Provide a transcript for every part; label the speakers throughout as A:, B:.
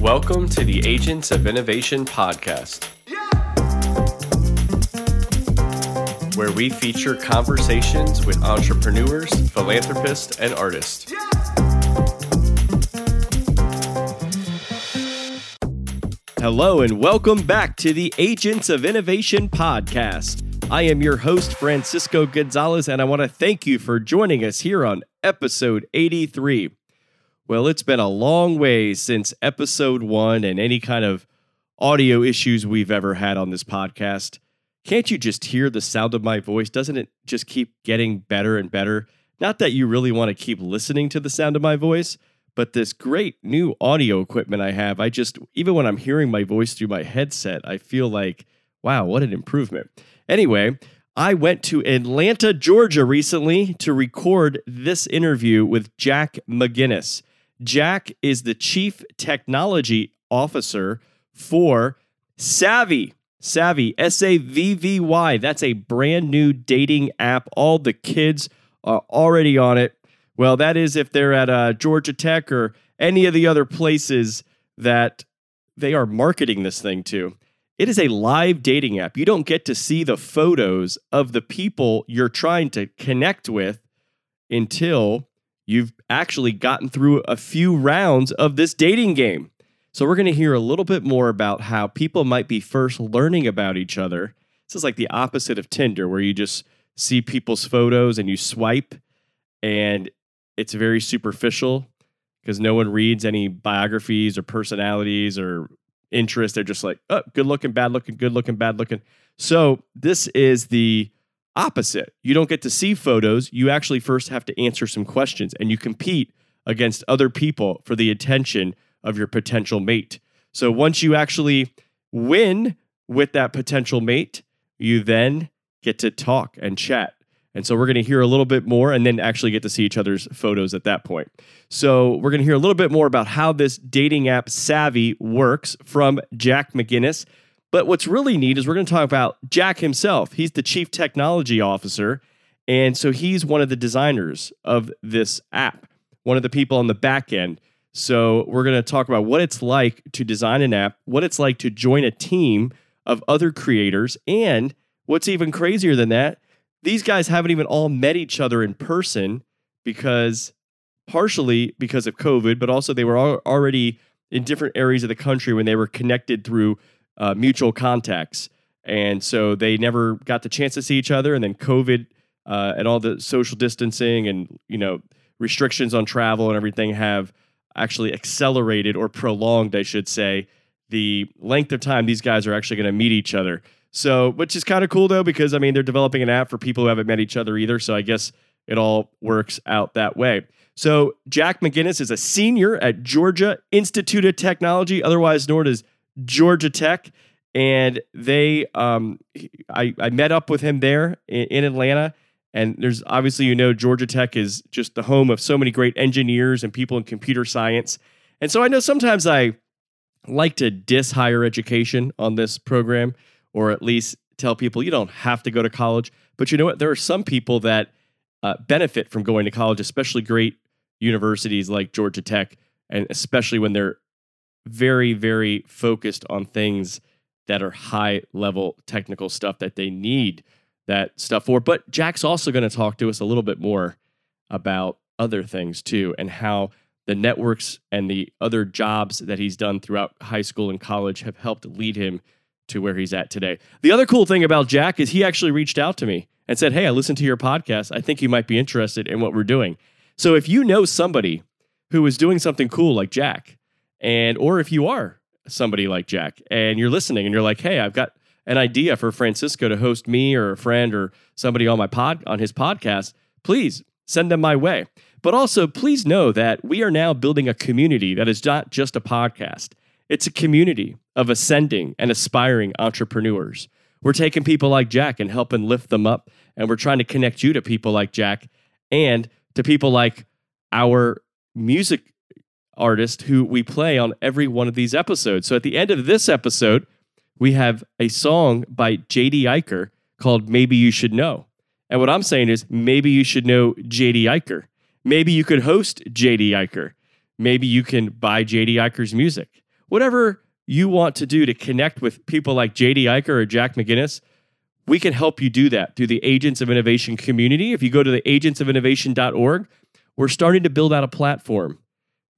A: Welcome to the Agents of Innovation podcast, where we feature conversations with entrepreneurs, philanthropists, and artists. Hello, and welcome back to the Agents of Innovation podcast. I am your host, Francisco Gonzalez, and I want to thank you for joining us here on episode 83. Well, it's been a long way since episode one and any kind of audio issues we've ever had on this podcast. Can't you just hear the sound of my voice? Doesn't it just keep getting better and better? Not that you really want to keep listening to the sound of my voice, but this great new audio equipment I have, I just, even when I'm hearing my voice through my headset, I feel like, wow, what an improvement. Anyway, I went to Atlanta, Georgia recently to record this interview with Jack McGinnis. Jack is the chief technology officer for Savvy. Savvy, S A V V Y. That's a brand new dating app. All the kids are already on it. Well, that is if they're at uh, Georgia Tech or any of the other places that they are marketing this thing to. It is a live dating app. You don't get to see the photos of the people you're trying to connect with until you've actually gotten through a few rounds of this dating game. So, we're going to hear a little bit more about how people might be first learning about each other. This is like the opposite of Tinder, where you just see people's photos and you swipe, and it's very superficial because no one reads any biographies or personalities or interests. They're just like, oh, good looking, bad looking, good looking, bad looking. So, this is the opposite. You don't get to see photos. You actually first have to answer some questions and you compete against other people for the attention of your potential mate. So once you actually win with that potential mate, you then get to talk and chat. And so we're going to hear a little bit more and then actually get to see each other's photos at that point. So we're going to hear a little bit more about how this dating app Savvy works from Jack McGinnis. But what's really neat is we're going to talk about Jack himself. He's the chief technology officer. And so he's one of the designers of this app, one of the people on the back end. So we're going to talk about what it's like to design an app, what it's like to join a team of other creators, and what's even crazier than that, these guys haven't even all met each other in person because partially because of COVID, but also they were already in different areas of the country when they were connected through uh, mutual contacts. And so they never got the chance to see each other. And then COVID uh, and all the social distancing and, you know, restrictions on travel and everything have actually accelerated or prolonged, I should say, the length of time these guys are actually going to meet each other. So, which is kind of cool though, because I mean, they're developing an app for people who haven't met each other either. So I guess it all works out that way. So, Jack McGinnis is a senior at Georgia Institute of Technology, otherwise known as Georgia Tech, and they um, I, I met up with him there in, in Atlanta. And there's obviously, you know, Georgia Tech is just the home of so many great engineers and people in computer science. And so I know sometimes I like to diss higher education on this program, or at least tell people you don't have to go to college. But you know what? There are some people that uh, benefit from going to college, especially great universities like Georgia Tech, and especially when they're very, very focused on things that are high level technical stuff that they need that stuff for. But Jack's also going to talk to us a little bit more about other things too and how the networks and the other jobs that he's done throughout high school and college have helped lead him to where he's at today. The other cool thing about Jack is he actually reached out to me and said, Hey, I listened to your podcast. I think you might be interested in what we're doing. So if you know somebody who is doing something cool like Jack, and or if you are somebody like Jack and you're listening and you're like, hey, I've got an idea for Francisco to host me or a friend or somebody on my pod on his podcast, please send them my way. But also, please know that we are now building a community that is not just a podcast. It's a community of ascending and aspiring entrepreneurs. We're taking people like Jack and helping lift them up, and we're trying to connect you to people like Jack and to people like our music artist who we play on every one of these episodes. So at the end of this episode, we have a song by JD Eicher called Maybe You Should Know. And what I'm saying is maybe you should know JD Eicher. Maybe you could host JD Eicher. Maybe you can buy JD Eicher's music. whatever you want to do to connect with people like JD Eicher or Jack McGinnis, we can help you do that through the Agents of Innovation community. If you go to the agentsofinnovation.org, we're starting to build out a platform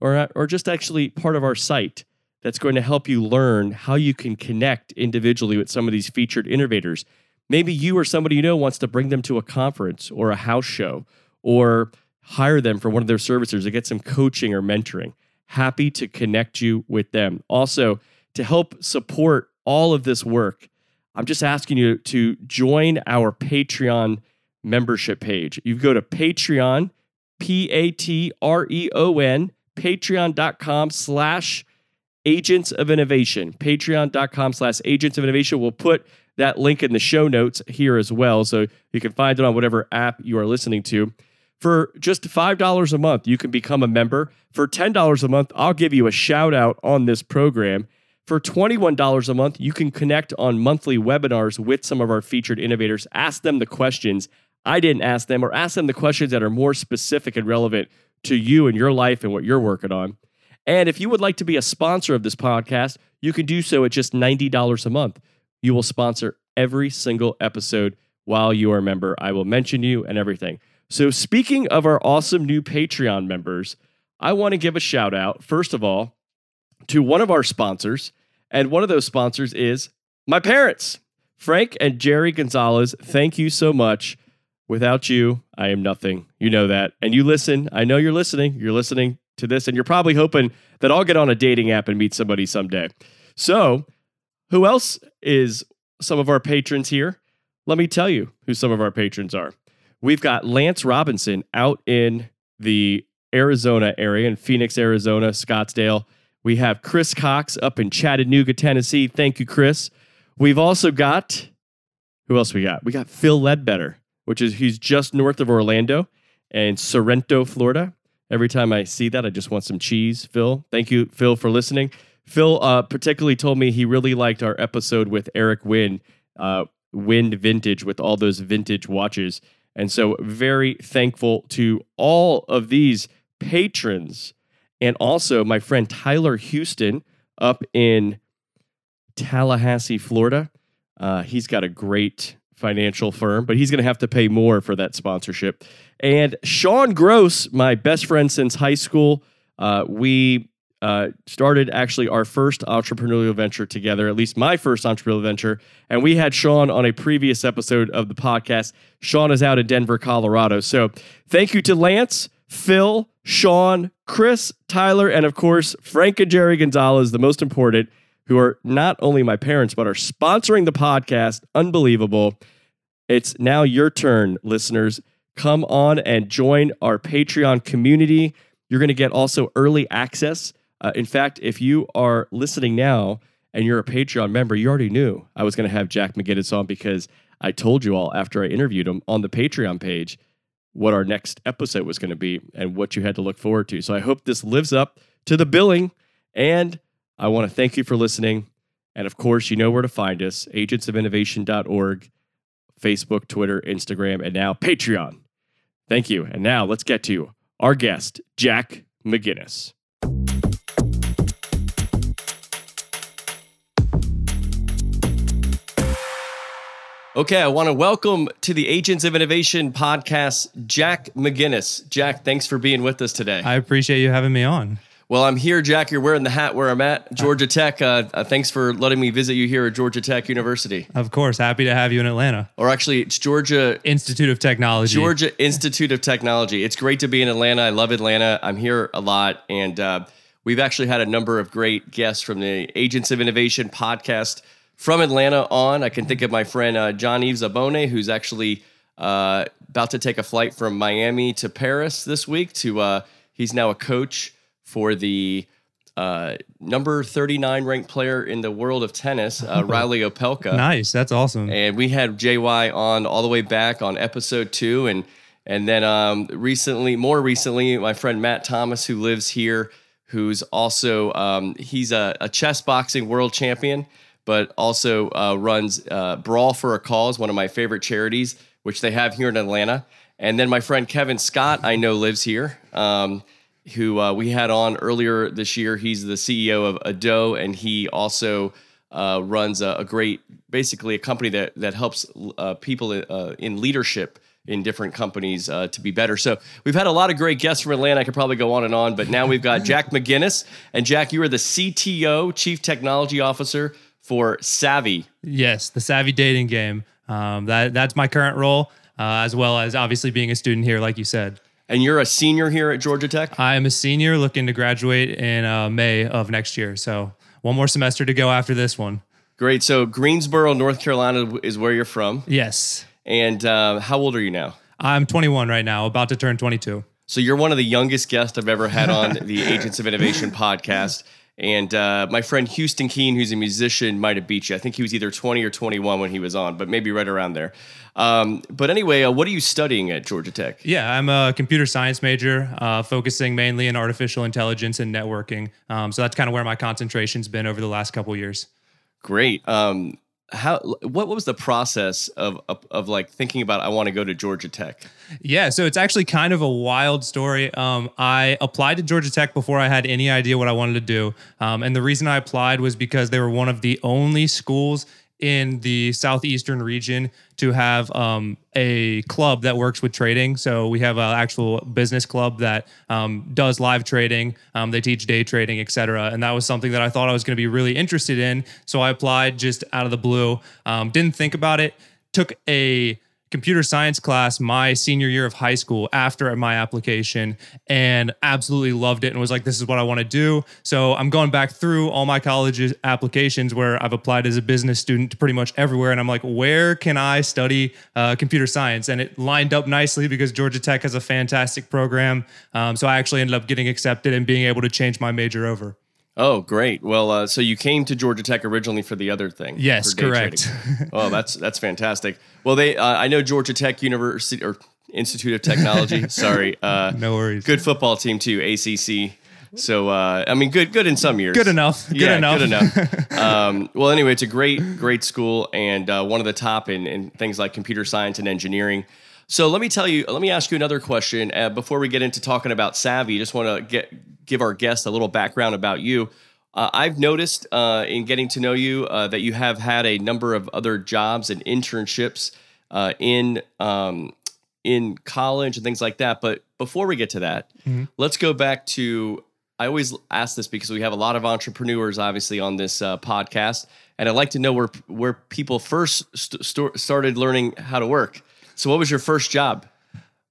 A: or, uh, or just actually part of our site that's going to help you learn how you can connect individually with some of these featured innovators. Maybe you or somebody you know wants to bring them to a conference or a house show or hire them for one of their services or get some coaching or mentoring. Happy to connect you with them. Also, to help support all of this work, I'm just asking you to join our Patreon membership page. You go to Patreon, P A T R E O N, patreon.com slash agents of innovation. Patreon.com slash agents of innovation. We'll put that link in the show notes here as well. So you can find it on whatever app you are listening to. For just $5 a month, you can become a member. For $10 a month, I'll give you a shout out on this program. For $21 a month, you can connect on monthly webinars with some of our featured innovators. Ask them the questions I didn't ask them, or ask them the questions that are more specific and relevant to you and your life and what you're working on. And if you would like to be a sponsor of this podcast, you can do so at just $90 a month. You will sponsor every single episode while you are a member. I will mention you and everything. So, speaking of our awesome new Patreon members, I want to give a shout out, first of all, to one of our sponsors. And one of those sponsors is my parents, Frank and Jerry Gonzalez. Thank you so much. Without you, I am nothing. You know that. And you listen. I know you're listening. You're listening to this, and you're probably hoping that I'll get on a dating app and meet somebody someday. So, who else is some of our patrons here? Let me tell you who some of our patrons are. We've got Lance Robinson out in the Arizona area, in Phoenix, Arizona, Scottsdale. We have Chris Cox up in Chattanooga, Tennessee. Thank you, Chris. We've also got who else we got? We got Phil Ledbetter, which is he's just north of Orlando and Sorrento, Florida. Every time I see that, I just want some cheese. Phil, thank you, Phil, for listening. Phil uh, particularly told me he really liked our episode with Eric Wind, uh, Wind Vintage, with all those vintage watches. And so, very thankful to all of these patrons and also my friend Tyler Houston up in Tallahassee, Florida. Uh, he's got a great financial firm, but he's going to have to pay more for that sponsorship. And Sean Gross, my best friend since high school, uh, we uh, started actually our first entrepreneurial venture together, at least my first entrepreneurial venture. And we had Sean on a previous episode of the podcast. Sean is out in Denver, Colorado. So thank you to Lance, Phil, Sean, Chris, Tyler, and of course, Frank and Jerry Gonzalez, the most important, who are not only my parents, but are sponsoring the podcast. Unbelievable. It's now your turn, listeners. Come on and join our Patreon community. You're going to get also early access uh, in fact, if you are listening now and you're a Patreon member, you already knew I was going to have Jack McGinnis on because I told you all after I interviewed him on the Patreon page what our next episode was going to be and what you had to look forward to. So I hope this lives up to the billing. And I want to thank you for listening. And of course, you know where to find us agentsofinnovation.org, Facebook, Twitter, Instagram, and now Patreon. Thank you. And now let's get to our guest, Jack McGinnis. Okay, I want to welcome to the Agents of Innovation podcast, Jack McGinnis. Jack, thanks for being with us today.
B: I appreciate you having me on.
A: Well, I'm here, Jack. You're wearing the hat where I'm at, Georgia Tech. Uh, uh, thanks for letting me visit you here at Georgia Tech University.
B: Of course, happy to have you in Atlanta.
A: Or actually, it's Georgia
B: Institute of Technology.
A: Georgia Institute of Technology. It's great to be in Atlanta. I love Atlanta. I'm here a lot, and uh, we've actually had a number of great guests from the Agents of Innovation podcast from Atlanta on, I can think of my friend uh, Jean-Yves Aubone, who's actually uh, about to take a flight from Miami to Paris this week. To uh, he's now a coach for the uh, number 39 ranked player in the world of tennis, uh, Reilly Opelka.
B: Nice, that's awesome.
A: And we had JY on all the way back on episode two, and and then um, recently, more recently, my friend Matt Thomas, who lives here, who's also um, he's a, a chess boxing world champion but also uh, runs uh, Brawl for a Cause, one of my favorite charities, which they have here in Atlanta. And then my friend Kevin Scott, I know lives here. Um, who uh, we had on earlier this year. He's the CEO of ADDO, and he also uh, runs a, a, great, basically a company that that helps uh, people uh, in leadership in different companies uh, to be better. So we've had a lot of great guests from Atlanta. I could probably go on and on, but now we've got Jack McGinnis, and Jack, you are the CTO, Chief Technology Officer for Savvy.
B: Yes, the Savvy dating game. Um, that that's my current role, uh, as well as obviously being a student here, like you said.
A: And you're a senior here at Georgia Tech?
B: I am a senior looking to graduate in uh, May of next year. So one more semester to go after this one.
A: Great. So Greensboro, North Carolina is where you're from.
B: Yes.
A: And uh, how old are you now?
B: I'm 21 right now, about to turn 22.
A: So you're one of the youngest guests I've ever had on the Agents of Innovation podcast. And uh, my friend Houston Keene, who's a musician, might have beat you. I think he was either 20 or 21 when he was on, but maybe right around there. Um, but anyway, uh, what are you studying at Georgia Tech?
B: Yeah, I'm a computer science major, uh, focusing mainly in artificial intelligence and networking. Um, so that's kind of where my concentration's been over the last couple years.
A: Great. Um, how what was the process of, of, of like thinking about I want to go to Georgia Tech?
B: Yeah, so it's actually kind of a wild story. Um, I applied to Georgia Tech before I had any idea what I wanted to do, um, and the reason I applied was because they were one of the only schools in the southeastern region to have um, a club that works with trading. So we have an actual business club that um, does live trading. Um, they teach day trading, etc. And that was something that I thought I was going to be really interested in. So I applied just out of the blue. Um, didn't think about it. Took a computer science class my senior year of high school after my application and absolutely loved it and was like this is what I want to do. So I'm going back through all my college applications where I've applied as a business student to pretty much everywhere and I'm like where can I study uh, computer science and it lined up nicely because Georgia Tech has a fantastic program. Um, so I actually ended up getting accepted and being able to change my major over.
A: Oh, great. Well, uh, so you came to Georgia Tech originally for the other thing.
B: Yes, correct.
A: oh, that's that's fantastic. Well, they uh, I know Georgia Tech University or Institute of Technology. sorry, uh,
B: no worries.
A: Good football team too, ACC. So uh, I mean, good good in some years.
B: Good enough. Good
A: yeah,
B: enough.
A: Good enough. um, well, anyway, it's a great great school and uh, one of the top in, in things like computer science and engineering. So let me tell you, let me ask you another question uh, before we get into talking about Savvy. Just want to get give our guests a little background about you. Uh, I've noticed uh, in getting to know you uh, that you have had a number of other jobs and internships uh, in um, in college and things like that. But before we get to that, mm-hmm. let's go back to. I always ask this because we have a lot of entrepreneurs, obviously, on this uh, podcast, and I'd like to know where where people first st- started learning how to work. So, what was your first job?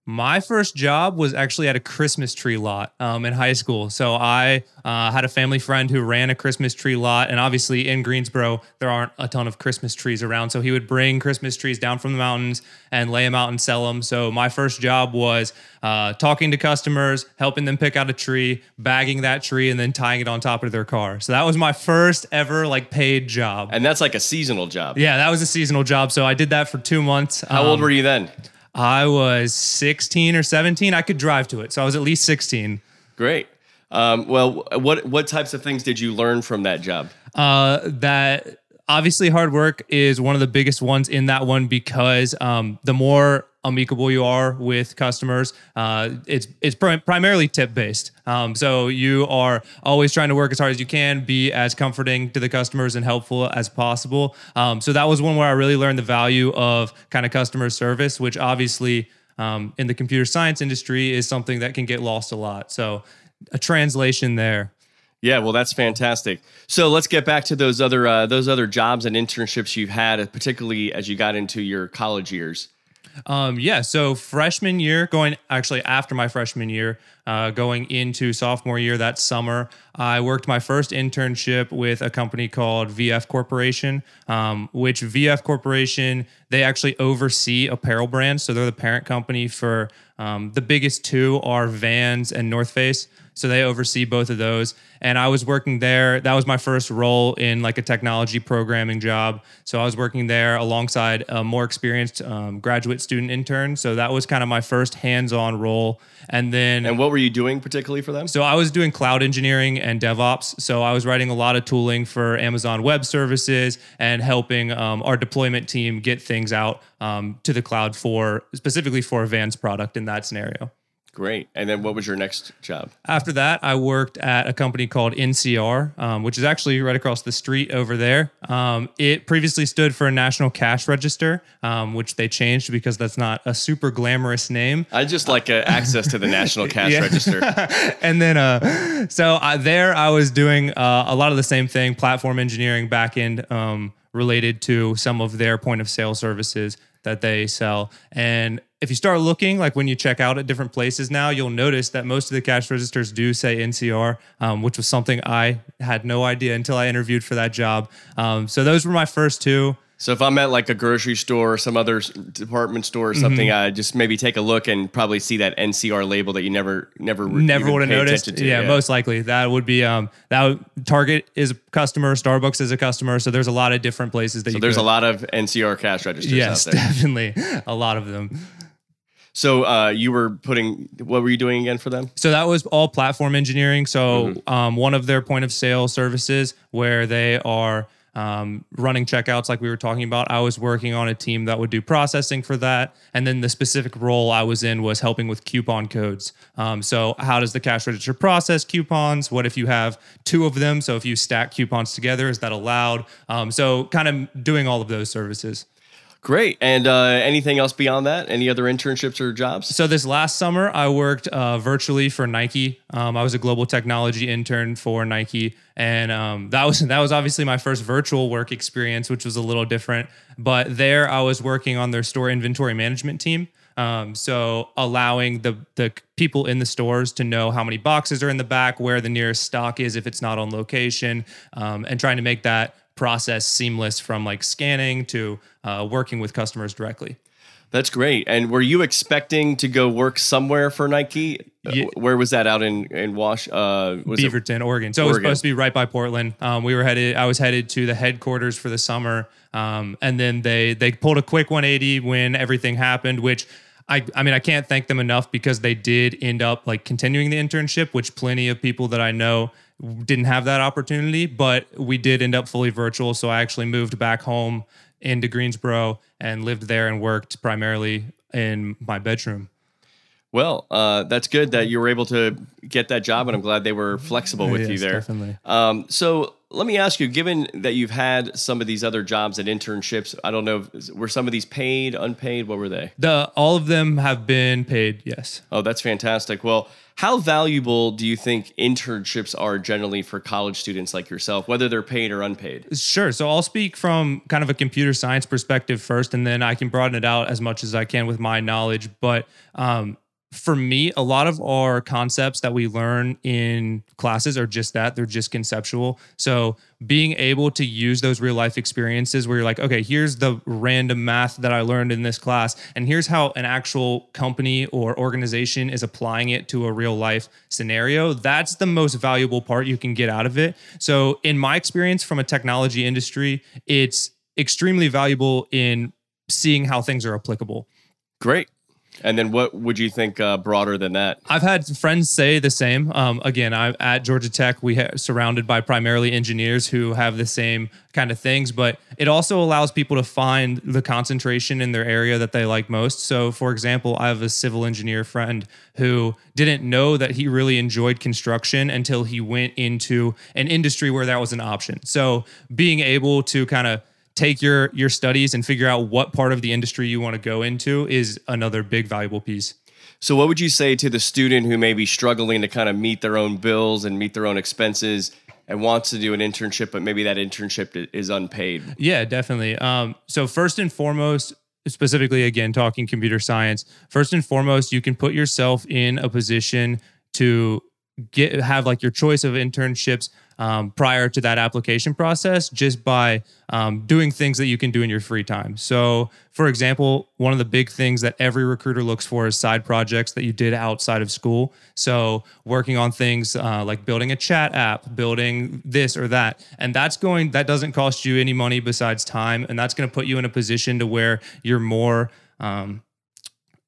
B: My first job was actually at a Christmas tree lot um, in high school. So I uh, had a family friend who ran a Christmas tree lot, and obviously in Greensboro there aren't a ton of Christmas trees around. So he would bring Christmas trees down from the mountains and lay them out and sell them. So my first job was uh, talking to customers, helping them pick out a tree, bagging that tree, and then tying it on top of their car. So that was my first ever like paid job.
A: And that's like a seasonal job.
B: Yeah, that was a seasonal job. So I did that for two months.
A: How um, old were you then?
B: I was 16 or 17. I could drive to it. So I was at least 16.
A: Great. Um, well, what what types of things did you learn from that job?
B: Uh, that obviously hard work is one of the biggest ones in that one because um, the more amicable you are with customers. Uh, it's it's pr- primarily tip based. Um, so you are always trying to work as hard as you can, be as comforting to the customers and helpful as possible. Um, so that was one where I really learned the value of kind of customer service, which obviously um, in the computer science industry is something that can get lost a lot. So a translation there.
A: Yeah, well, that's fantastic. So let's get back to those other uh, those other jobs and internships you've had, particularly as you got into your college years.
B: Um, yeah, so freshman year, going actually after my freshman year, uh, going into sophomore year that summer, I worked my first internship with a company called VF Corporation, um, which VF Corporation they actually oversee apparel brands, so they're the parent company for um, the biggest two are Vans and North Face. So they oversee both of those. And I was working there. That was my first role in like a technology programming job. So I was working there alongside a more experienced um, graduate student intern. So that was kind of my first hands-on role. And then
A: And what were you doing particularly for them?
B: So I was doing cloud engineering and DevOps. So I was writing a lot of tooling for Amazon Web Services and helping um, our deployment team get things out um, to the cloud for specifically for a Vans product in that scenario.
A: Great. And then what was your next job?
B: After that, I worked at a company called NCR, um, which is actually right across the street over there. Um, it previously stood for a National Cash Register, um, which they changed because that's not a super glamorous name.
A: I just like uh, access to the National Cash Register.
B: and then uh, so I, there I was doing uh, a lot of the same thing, platform engineering, backend um, related to some of their point of sale services that they sell. And if you start looking, like when you check out at different places now, you'll notice that most of the cash registers do say NCR, um, which was something I had no idea until I interviewed for that job. Um, so those were my first two.
A: So if I'm at like a grocery store or some other department store or something,
B: Mm-hmm.
A: I just maybe take a look and probably see that NCR label that you never, never,
B: never would have noticed.
A: attention
B: Yeah,
A: to.
B: most likely that would be um that would, Target is a customer, Starbucks is a customer, so there's a lot of different places that you.
A: So there's
B: could.
A: a lot of NCR cash registers
B: Yes,
A: out there.
B: definitely a lot of them.
A: So uh, you were putting, what were you doing again for them?
B: So that was all platform engineering. So
A: Mm-hmm.
B: um, one of their point of sale services where they are um, running checkouts, like we were talking about. I was working on a team that would do processing for that, and then the specific role I was in was helping with coupon codes. Um, so how does the cash register process coupons? What if you have two of them? So if you stack coupons together, is that allowed? Um, so kind of doing all of those services.
A: Great. And uh, anything else beyond that? Any other internships or jobs?
B: So this last summer, I worked uh, virtually for Nike. Um, I was a global technology intern for Nike, and um, that was that was obviously my first virtual work experience, which was a little different. But there, I was working on their store inventory management team. Um, so allowing the the people in the stores to know how many boxes are in the back, where the nearest stock is if it's not on location, um, and trying to make that process seamless from like scanning to uh, working with customers directly.
A: That's great. And were you expecting to go work somewhere for Nike? Uh,
B: Yeah.
A: Where was that out in in Wash? Uh, was it-
B: Beaverton, Oregon. So it was supposed to be right by Portland. Um, we were headed. I was headed to the headquarters for the summer, um, and then they they pulled a quick 180 when everything happened, which. I, I mean, I can't thank them enough because they did end up like continuing the internship, which plenty of people that I know didn't have that opportunity. But we did end up fully virtual, so I actually moved back home into Greensboro and lived there and worked primarily in my bedroom.
A: Well, uh, that's good that you were able to get that job, and I'm glad they were flexible with you there.
B: definitely.
A: Um, so let me ask you, given that you've had some of these other jobs and internships, I don't know, were some of these paid, unpaid? What were they?
B: The all of them have been paid. Yes.
A: Oh, that's fantastic. Well, how valuable do you think internships are generally for college students like yourself, whether they're paid or unpaid?
B: Sure. So I'll speak from kind of a computer science perspective first, and then I can broaden it out as much as I can with my knowledge. But um, for me, a lot of our concepts that we learn in classes are just that they're just conceptual. So being able to use those real life experiences where you're like, okay, here's the random math that I learned in this class, and here's how an actual company or organization is applying it to a real life scenario. That's the most valuable part you can get out of it. So, in my experience from a technology industry, it's extremely valuable in seeing how things are applicable.
A: Great. And then what would you think uh, broader than that?
B: I've had friends say the same. Um, again, I'm at Georgia Tech. We ha- surrounded by primarily engineers who have the same kind of things, but it also allows people to find the concentration in their area that they like most. So, for example, I have a civil engineer friend who didn't know that he really enjoyed construction until he went into an industry where that was an option. So, being able to kind of take your your studies and figure out what part of the industry you want to go into is another big valuable piece.
A: So, what would you say to the student who may be struggling to kind of meet their own bills and meet their own expenses and wants to do an internship, but maybe that internship is unpaid?
B: Yeah, definitely. Um, so first and foremost, specifically again talking computer science, first and foremost, you can put yourself in a position to get have like your choice of internships um, prior to that application process just by um, doing things that you can do in your free time. So, for example, one of the big things that every recruiter looks for is side projects that you did outside of school. So, working on things uh, like building a chat app, building this or that, and that's going that doesn't cost you any money besides time, and that's going to put you in a position to where you're more um,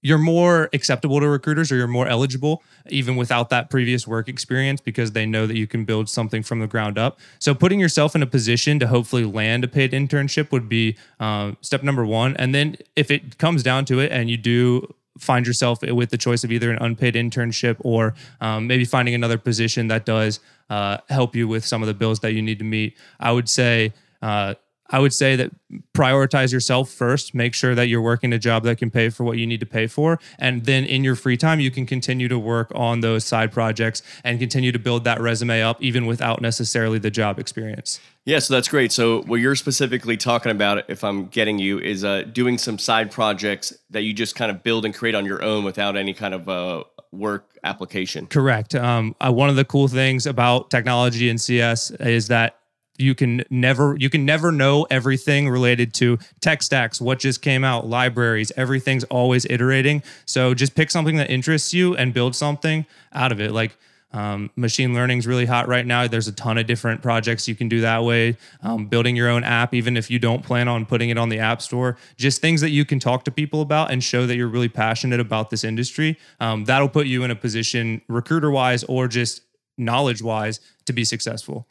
B: you're more acceptable to recruiters or you're more eligible even without that previous work experience because they know that you can build something from the ground up so putting yourself in a position to hopefully land a paid internship would be um, step number one and then if it comes down to it and you do find yourself with the choice of either an unpaid internship or um, maybe finding another position that does uh, help you with some of the bills that you need to meet. I would say uh, I would say that prioritize yourself first. Make sure that you're working a job that can pay for what you need to pay for. And then in your free time, you can continue to work on those side projects and continue to build that resume up, even without necessarily the job experience.
A: Yeah, so that's great. So what you're specifically talking about, if I'm getting you, is uh, doing some side projects that you just kind of build and create on your own without any kind of uh, work application.
B: Correct. Um, uh, one of the cool things about technology and CS is that you can never you can never know everything related to tech stacks what just came out libraries everything's always iterating so just pick something that interests you and build something out of it like um, machine learning is really hot right now. There's a ton of different projects you can do that way. Um, building your own app, even if you don't plan on putting it on the App Store, just things that you can talk to people about and show that you're really passionate about this industry. Um, that'll put you in a position, recruiter wise or just knowledge wise, to be successful.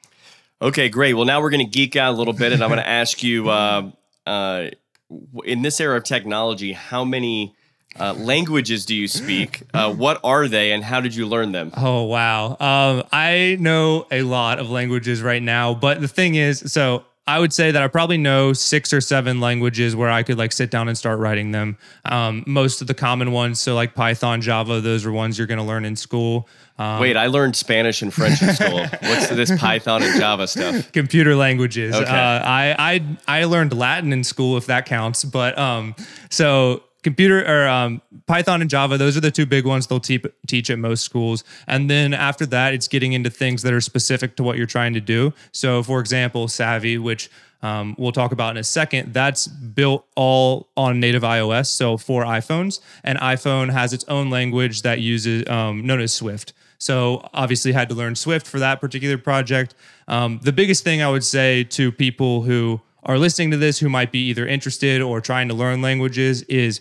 A: Okay, great. Well, now we're going to geek out a little bit, and I'm going to ask you uh, uh, in this era of technology, how many uh, languages do you speak? Uh, what are they, and how did you learn them?
B: Oh, wow. Um, I know a lot of languages right now, but the thing is, so I would say that I probably know six or seven languages where I could like sit down and start writing them. Um, most of the common ones, so like Python, Java, those are ones you're going to learn in school.
A: Um, Wait, I learned Spanish and French in school. What's this Python and Java stuff?
B: Computer languages. Okay. Uh, I I I learned Latin in school, if that counts. But um, so computer or um, Python and Java, those are the two big ones they'll te- teach at most schools. And then after that, it's getting into things that are specific to what you're trying to do. So, for example, Savvy, which um, we'll talk about in a second, that's built all on native iOS, so for iPhones. And iPhone has its own language that uses um, known as Swift. So obviously had to learn Swift for that particular project. Um, the biggest thing I would say to people who are listening to this who might be either interested or trying to learn languages is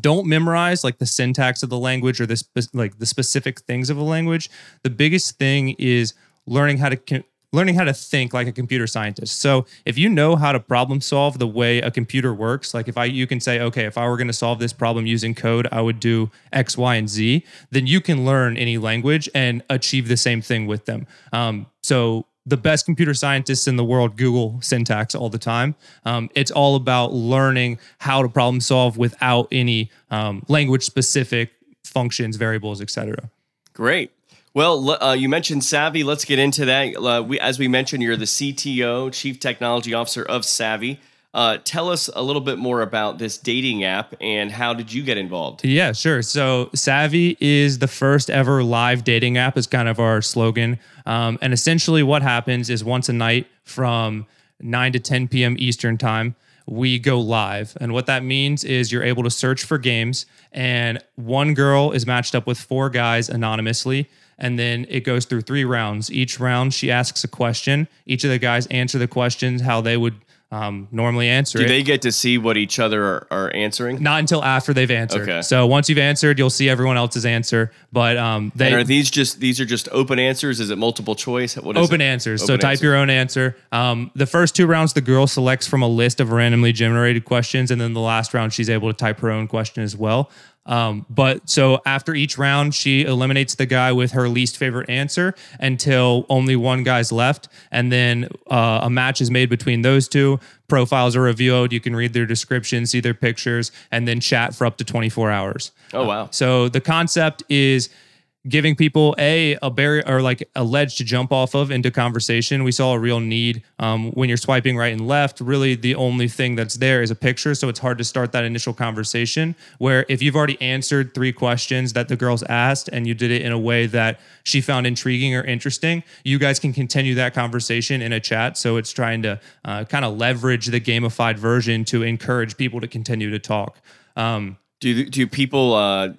B: don't memorize like the syntax of the language or this spe- like the specific things of a language. The biggest thing is learning how to learning how to think like a computer scientist. So if you know how to problem solve the way a computer works, like if I you can say, okay, if I were going to solve this problem using code, I would do X, Y, and Z. Then you can learn any language and achieve the same thing with them. Um, so the best computer scientists in the world Google syntax all the time. Um, it's all about learning how to problem solve without any um, language specific functions, variables, etc.
A: Great. Well, uh, you mentioned Savvy. Let's get into that. Uh, we, as we mentioned, you're the CTO, Chief Technology Officer of Savvy. Uh, tell us a little bit more about this dating app and how did you get involved?
B: Yeah, sure. So Savvy is the first ever live dating app. Is kind of our slogan. Um, and essentially, what happens is once a night from 9 to 10 p.m. Eastern time, we go live. And what that means is you're able to search for games, and one girl is matched up with four guys anonymously and then it goes through three rounds. Each round, she asks a question. Each of the guys answer the questions how they would um, normally answer
A: Do
B: it.
A: they get to see what each other are, are, answering?
B: Not until after they've answered. Okay. So once you've answered, you'll see everyone else's answer. But um,
A: they and are these just these are just open answers? Is it multiple choice?
B: What is open it? answers. Open so type your own answer. Um, the first two rounds, the girl selects from a list of randomly generated questions, and then the last round, she's able to type her own question as well. Um, but so after each round, she eliminates the guy with her least favorite answer until only one guy's left. And then uh, a match is made between those two. Profiles are revealed. You can read their descriptions, see their pictures, and then chat for up to 24 hours.
A: Oh, wow. Uh,
B: so the concept is giving people a a barrier or like a ledge to jump off of into conversation. We saw a real need um, when you're swiping right and left. Really, the only thing that's there is a picture, so it's hard to start that initial conversation. Where if you've already answered three questions that the girls asked and you did it in a way that she found intriguing or interesting, you guys can continue that conversation in a chat. So it's trying to uh, kind of leverage the gamified version to encourage people to continue to talk. Um,
A: do do people uh,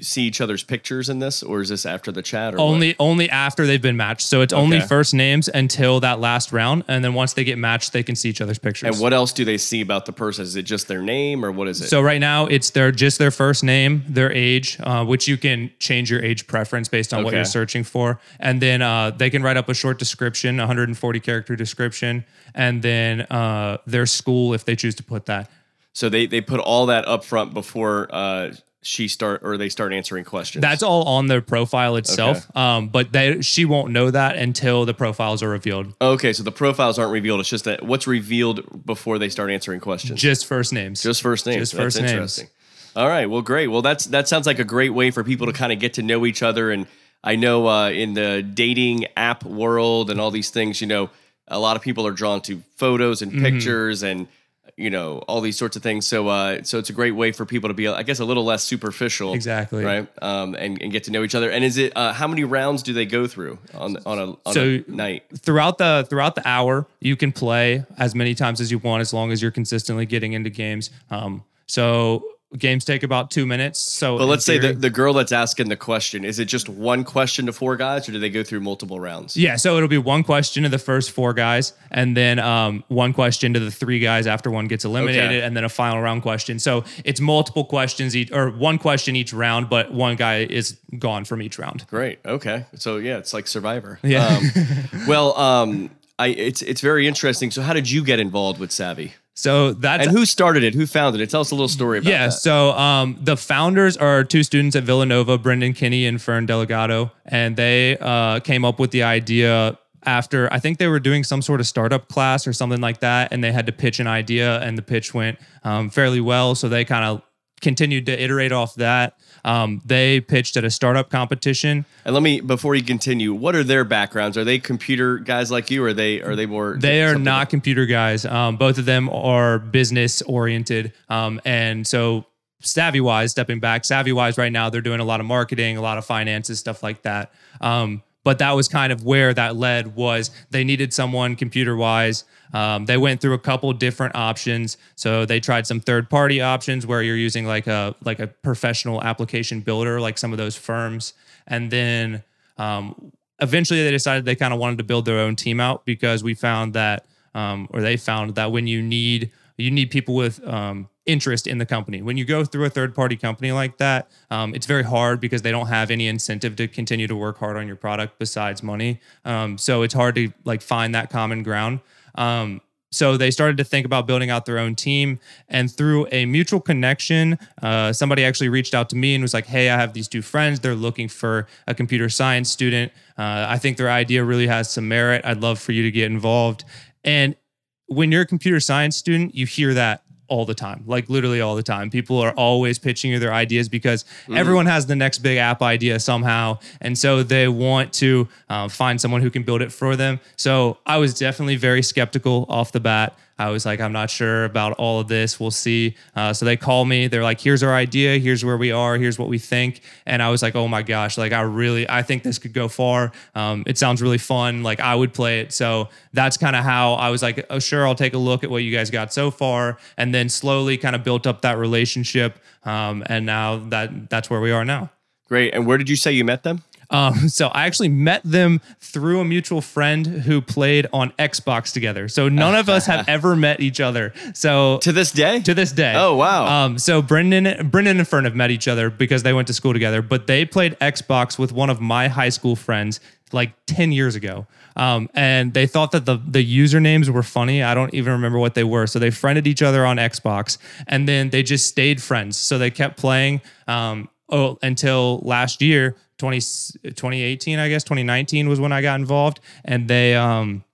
A: see each other's pictures in this, or is this after the chat? Or
B: only
A: what?
B: only after they've been matched. So it's okay. only first names until that last round, and then once they get matched, they can see each other's pictures.
A: And what else do they see about the person? Is it just their name, or what is it?
B: So right now, it's their just their first name, their age, uh, which you can change your age preference based on okay. what you're searching for, and then uh, they can write up a short description, 140 character description, and then uh, their school if they choose to put that.
A: So they they put all that up front before uh, she start or they start answering questions.
B: That's all on their profile itself. Um, but they she won't know that until the profiles are revealed.
A: okay. So the profiles aren't revealed. It's just that what's revealed before they start answering questions.
B: Just first names.
A: Just first names.
B: Just
A: That's
B: first names.
A: interesting. All right. Well, great. Well, that's that sounds like a great way for people to kind of get to know each other. And I know uh, in the dating app world and all these things, you know, a lot of people are drawn to photos and
B: Mm-hmm.
A: pictures and you know all these sorts of things. So, uh, so it's a great way for people to be, I guess, a little less superficial.
B: Exactly.
A: Right. Um, and, and get to know each other. And is it uh, how many rounds do they go through on on a on
B: So-
A: a night?
B: throughout the throughout the hour you can play as many times as you want as long as you're consistently getting into games um so games take about two minutes so
A: But let's say the, the girl that's asking the question, is it just one question to four guys or do they go through multiple rounds?
B: yeah so it'll be one question to the first four guys and then um, one question to the three guys after one gets eliminated
A: Okay.
B: and then a final round question so it's multiple questions each or one question each round but one guy is gone from each round
A: Great. Okay. So yeah, it's like Survivor.
B: Yeah.
A: Um, well, um, I it's it's very interesting. So how did you get involved with Savvy?
B: So that's
A: And who started it? Who founded it? Tell us a little story about it.
B: Yeah,
A: that.
B: so um, the founders are two students at Villanova, Brendan Kinney and Fern Delgado, and they uh, came up with the idea after I think they were doing some sort of startup class or something like that, and they had to pitch an idea, and the pitch went um, fairly well, so they kind of continued to iterate off that. Um, they pitched at a startup competition.
A: And let me before you continue, what are their backgrounds? Are they computer guys like you, or are they are they more?
B: They are not computer guys. Um, both of them are business oriented. Um, and so savvy wise, stepping back, savvy wise right now, they're doing a lot of marketing, a lot of finances, stuff like that. Um, but that was kind of where that led was they needed someone computer wise. Um, they went through a couple different options. So they tried some third party options where you're using like a like a professional application builder, like some of those firms. And then um, eventually they decided they kind of wanted to build their own team out because we found that um, or they found that when you need you need people with um, interest in the company. When you go through a third party company like that um, it's very hard because they don't have any incentive to continue to work hard on your product besides money. Um, so it's hard to like find that common ground. Um, so they started to think about building out their own team and through a mutual connection uh, somebody actually reached out to me and was like hey i have these two friends. They're looking for a computer science student. Uh, i think their idea really has some merit. I'd love for you to get involved. And when you're a computer science student you hear that all the time like literally all the time. People are always pitching you their ideas because everyone has the next big app idea somehow. And so they want to uh, find someone who can build it for them. So i was definitely very skeptical off the bat I was like, I'm not sure about all of this. We'll see. Uh, so they call me. They're like, here's our idea. Here's where we are. Here's what we think. And I was like, oh my gosh, like I really, I think this could go far. Um, it sounds really fun. Like I would play it. So that's kind of how I was like, oh, sure, I'll take a look at what you guys got so far. And then slowly kind of built up that relationship. Um, and now that that's where we are now.
A: great. And where did you say you met them?
B: Um, so I actually met them through a mutual friend who played on Xbox together. So none of us have ever met each other. So
A: To this day?
B: to this day.
A: Oh, wow.
B: Um, so Brendan, Brendan and Fern have met each other because they went to school together, but they played Xbox with one of my high school friends like 10 years ago. Um, and they thought that the the usernames were funny. I don't even remember what they were. So they friended each other on Xbox and then they just stayed friends. So they kept playing um, oh, until last year, 20, 2018, I guess, 2019 was when I got involved. And they, um,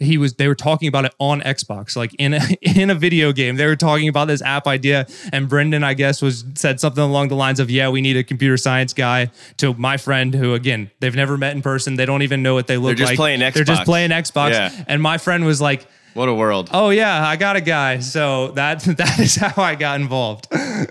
B: he was they were talking about it on Xbox like in a, in a video game. They were talking about this app idea. And Brendan I guess was said something along the lines of yeah we need a computer science guy to my friend who again they've never met in person. They don't even know what they look
A: just
B: like. they're just playing Xbox.
A: Yeah.
B: and my friend was like
A: What a world.
B: oh yeah I got a guy. So that that is how I got involved.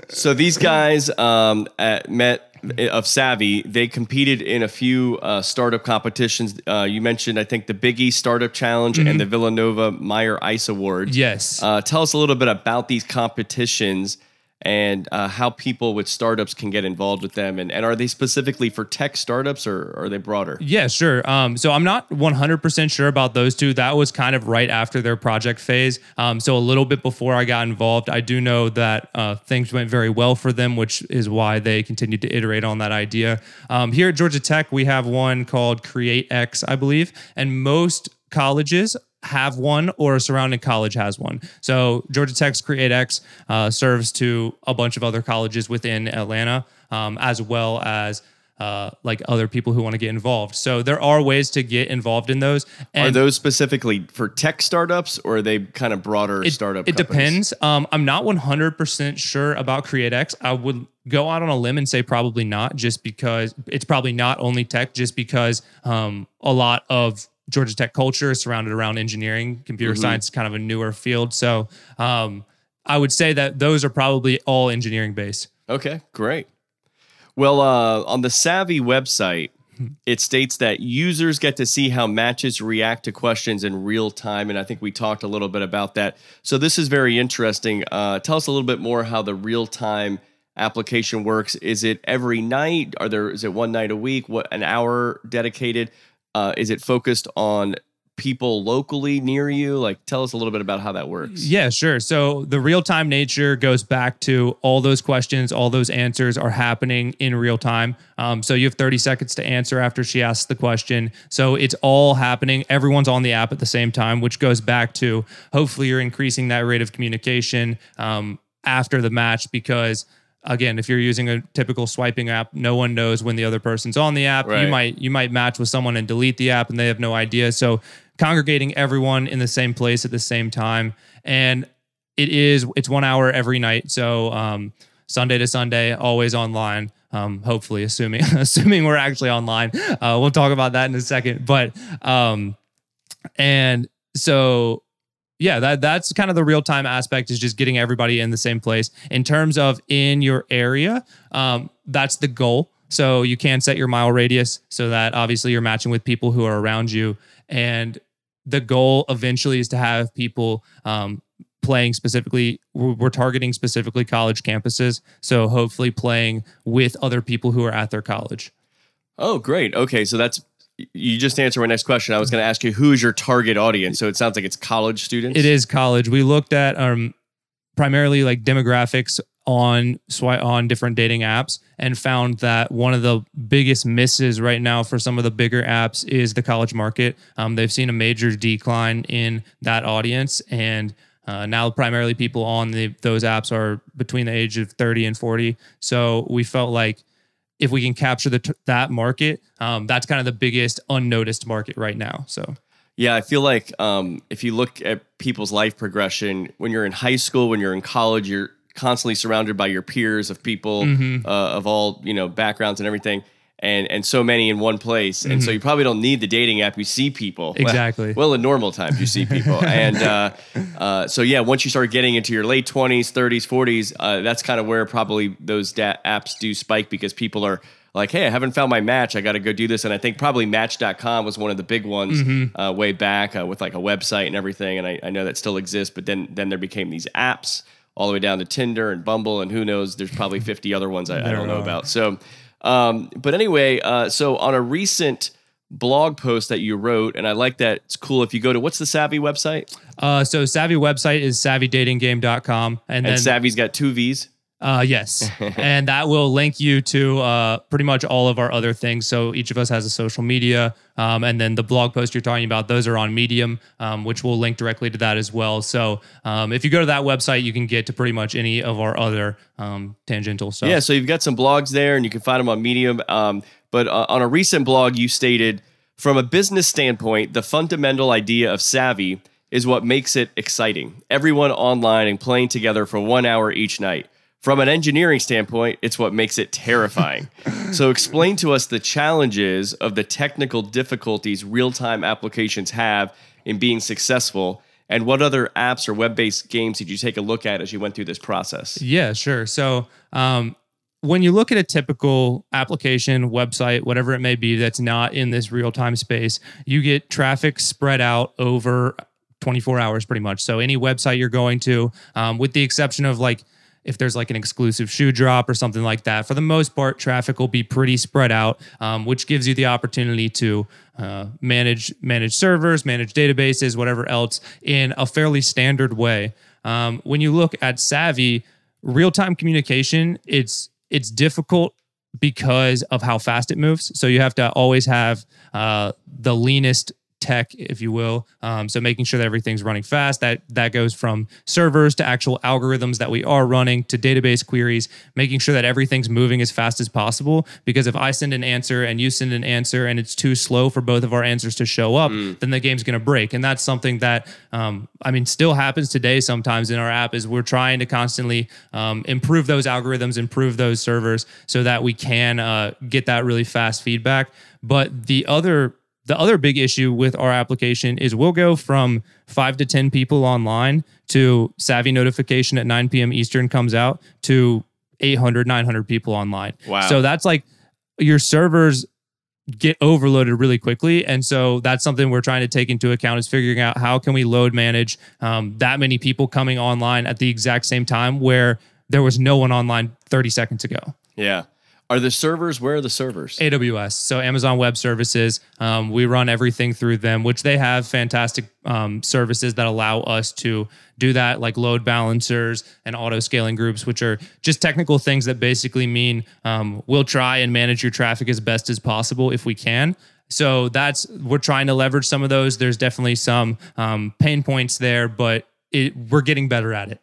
A: So these guys um, at, met of Savvy. They competed in a few uh, startup competitions. Uh, you mentioned, I think, the Big East Startup Challenge and the Villanova Meyer Ice Awards.
B: yes
A: Uh, tell us a little bit about these competitions and uh, how people with startups can get involved with them. And, and are they specifically for tech startups or are they broader?
B: Yeah, sure. Um, so I'm not 100% sure about those two. That was kind of right after their project phase. Um, so a little bit before I got involved, I do know that uh, things went very well for them, which is why they continued to iterate on that idea. Um, here at Georgia Tech, we have one called Create X, I believe, and most colleges have one or a surrounding college has one. So Georgia Tech's CreateX uh, serves to a bunch of other colleges within Atlanta, um, as well as uh, like other people who want to get involved. So there are ways to get involved in those.
A: are those specifically for tech startups or are they kind of broader
B: it,
A: startup?
B: It companies? depends. Um, I'm not 100% sure about CreateX. I would go out on a limb and say probably not, just because it's probably not only tech, just because um, a lot of Georgia Tech culture is surrounded around engineering. Computer mm-hmm. science kind of a newer field. So um, I would say that those are probably all engineering based.
A: Okay, great. Well, uh, on the Savvy website, it states that users get to see how matches react to questions in real time. And I think we talked a little bit about that. So this is very interesting. Uh, tell us a little bit more how the real time application works. Is it every night? Are there is it one night a week? What an hour dedicated? Uh, is it focused on people locally near you? Like, tell us a little bit about how that works.
B: Yeah, sure. So, the real time nature goes back to all those questions, all those answers are happening in real time. Um, so, you have 30 seconds to answer after she asks the question. So, it's all happening. Everyone's on the app at the same time, which goes back to hopefully you're increasing that rate of communication um, after the match because again if you're using a typical swiping app no one knows when the other person's on the app right. you might you might match with someone and delete the app and they have no idea so congregating everyone in the same place at the same time. And it is it's one hour every night. So um, Sunday to Sunday, always online. Um, hopefully, assuming assuming we're actually online. Uh, we'll talk about that in a second. But um, and so yeah, that that's kind of the real time aspect is just getting everybody in the same place. In terms of in your area, um, that's the goal. So you can set your mile radius so that obviously you're matching with people who are around you. And the goal eventually is to have people um, playing specifically we're targeting specifically college campuses so hopefully playing with other people who are at their college
A: oh great okay so that's you just answered my next question i was going to ask you who is your target audience so it sounds like it's college students
B: it is college we looked at um, primarily like demographics on on different dating apps and found that one of the biggest misses right now for some of the bigger apps is the college market. Um, they've seen a major decline in that audience, and uh, now primarily people on the, those apps are between the age of 30 and 40. So we felt like if we can capture the, that market, um, that's kind of the biggest unnoticed market right now. So.
A: Yeah, I feel like um, if you look at people's life progression, when you're in high school, when you're in college, you're constantly surrounded by your peers of people mm-hmm. uh, of all you know backgrounds and everything and and so many in one place and mm-hmm. so you probably don't need the dating app you see people
B: exactly
A: well, well in normal times you see people and uh, uh, so yeah once you start getting into your late 20s 30s 40s uh, that's kind of where probably those da- apps do spike because people are like hey i haven't found my match i got to go do this and i think probably match.com was one of the big ones mm-hmm. Uh, way back uh, with like a website and everything and I, I know that still exists but then then there became these apps all the way down to Tinder and Bumble, and who knows? There's probably 50 other ones I, I don't know about. So, um, but anyway, uh, so on a recent blog post that you wrote, and I like that. It's cool if you go to what's the Savvy website?
B: Uh, so Savvy website is savvydatinggame.com,
A: and, and then Savvy's got two V's.
B: Uh, yes. and that will link you to uh, pretty much all of our other things. So each of us has a social media. Um, and then the blog post you're talking about, those are on Medium, um, which will link directly to that as well. So um, if you go to that website, you can get to pretty much any of our other um, tangential stuff.
A: Yeah. So you've got some blogs there and you can find them on Medium. Um, but uh, on a recent blog, you stated from a business standpoint, the fundamental idea of Savvy is what makes it exciting. Everyone online and playing together for one hour each night. From an engineering standpoint, it's what makes it terrifying. so, explain to us the challenges of the technical difficulties real time applications have in being successful. And what other apps or web based games did you take a look at as you went through this process?
B: Yeah, sure. So, um, when you look at a typical application, website, whatever it may be, that's not in this real time space, you get traffic spread out over 24 hours pretty much. So, any website you're going to, um, with the exception of like if there's like an exclusive shoe drop or something like that. For the most part, traffic will be pretty spread out, um, which gives you the opportunity to uh, manage manage servers, manage databases, whatever else in a fairly standard way. Um, when you look at Savvy, real time communication, it's it's difficult because of how fast it moves. So you have to always have uh, the leanest tech, if you will. Um, so making sure that everything's running fast. That that goes from servers to actual algorithms that we are running to database queries, making sure that everything's moving as fast as possible. Because if I send an answer and you send an answer and it's too slow for both of our answers to show up, mm. then the game's going to break. And that's something that um, I mean still happens today sometimes in our app. Is we're trying to constantly um, improve those algorithms, improve those servers, so that we can uh, get that really fast feedback. But the other the other big issue with our application is we'll go from five to 10 people online to Savvy notification at 9 p.m. Eastern comes out to 800, 900 people online. Wow. So that's like your servers get overloaded really quickly. And so that's something we're trying to take into account is figuring out how can we load manage um, that many people coming online at the exact same time where there was no one online 30 seconds ago.
A: Yeah. Are the servers? Where are the servers?
B: AWS. So Amazon Web Services. Um, we run everything through them, which they have fantastic um, services that allow us to do that, like load balancers and auto scaling groups, which are just technical things that basically mean um, we'll try and manage your traffic as best as possible if we can. So that's we're trying to leverage some of those. There's definitely some um, pain points there, but it, we're getting better at it.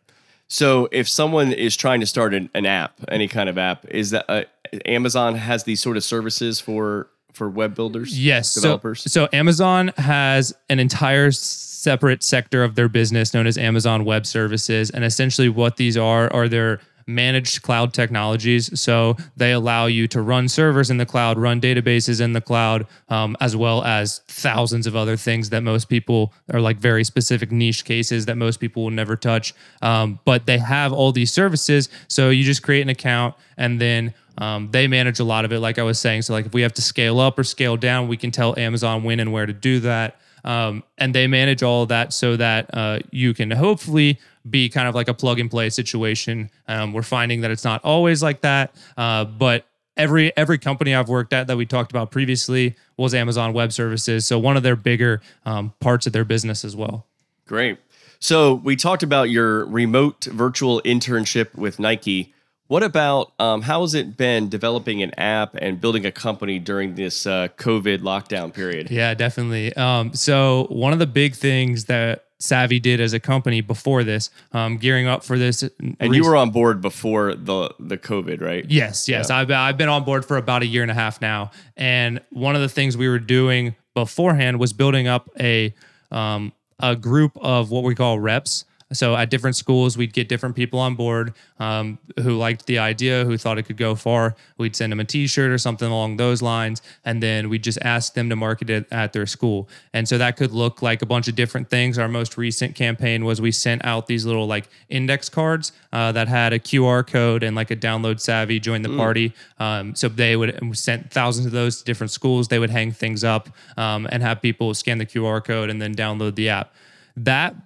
A: So if someone is trying to start an, an app, any kind of app, is that uh, Amazon has these sort of services for for web builders?
B: Yes, developers. So, so Amazon has an entire separate sector of their business known as Amazon Web Services, and essentially what these are are their managed cloud technologies. So they allow you to run servers in the cloud, run databases in the cloud, um, as well as thousands of other things that most people are like very specific niche cases that most people will never touch. Um, but they have all these services. So you just create an account and then um, they manage a lot of it, like I was saying. So, like if we have to scale up or scale down, we can tell Amazon when and where to do that. Um, and they manage all of that so that uh, you can hopefully be kind of like a plug and play situation. Um, we're finding that it's not always like that, uh, but every every company I've worked at that we talked about previously was Amazon Web Services. So one of their bigger um, parts of their business as well.
A: Great. So we talked about your remote virtual internship with Nike. What about um, how has it been developing an app and building a company during this uh, COVID lockdown period?
B: Yeah, definitely. Um, so one of the big things that Savvy did as a company before this, um, gearing up for this.
A: And you were on board before the the COVID, right?
B: Yes, yes. Yeah. I've I've been on board for about a year and a half now, and one of the things we were doing beforehand was building up a um, a group of what we call reps. So at different schools, we'd get different people on board um, who liked the idea, who thought it could go far. We'd send them a T-shirt or something along those lines, and then we'd just ask them to market it at their school. And so that could look like a bunch of different things. Our most recent campaign was we sent out these little like index cards uh, that had a QR code and like a download savvy join the mm. party. Um, so they would we sent thousands of those to different schools. They would hang things up um, and have people scan the QR code and then download the app. That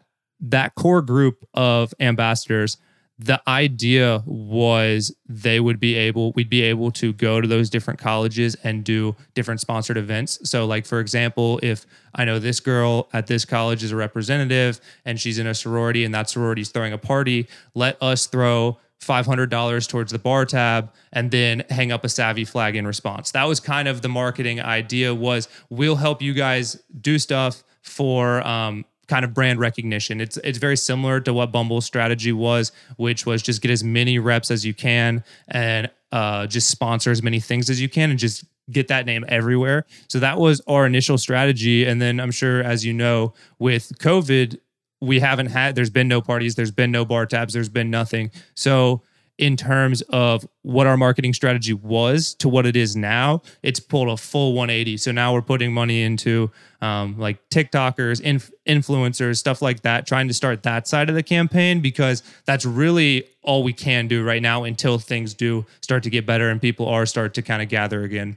B: that core group of ambassadors the idea was they would be able we'd be able to go to those different colleges and do different sponsored events. So like for example if i know this girl at this college is a representative and she's in a sorority and that sorority is throwing a party let us throw $500 towards the bar tab and then hang up a savvy flag in response. That was kind of the marketing idea was we'll help you guys do stuff for um, kind of brand recognition. It's it's very similar to what Bumble's strategy was, which was just get as many reps as you can and uh, just sponsor as many things as you can and just get that name everywhere. So that was our initial strategy. And then I'm sure, as you know, with COVID, we haven't had, there's been no parties, there's been no bar tabs, there's been nothing. So in terms of what our marketing strategy was to what it is now, it's pulled a full 180. So now we're putting money into um, like TikTokers, inf- influencers, stuff like that, trying to start that side of the campaign because that's really all we can do right now until things do start to get better and people are start to kind of gather again.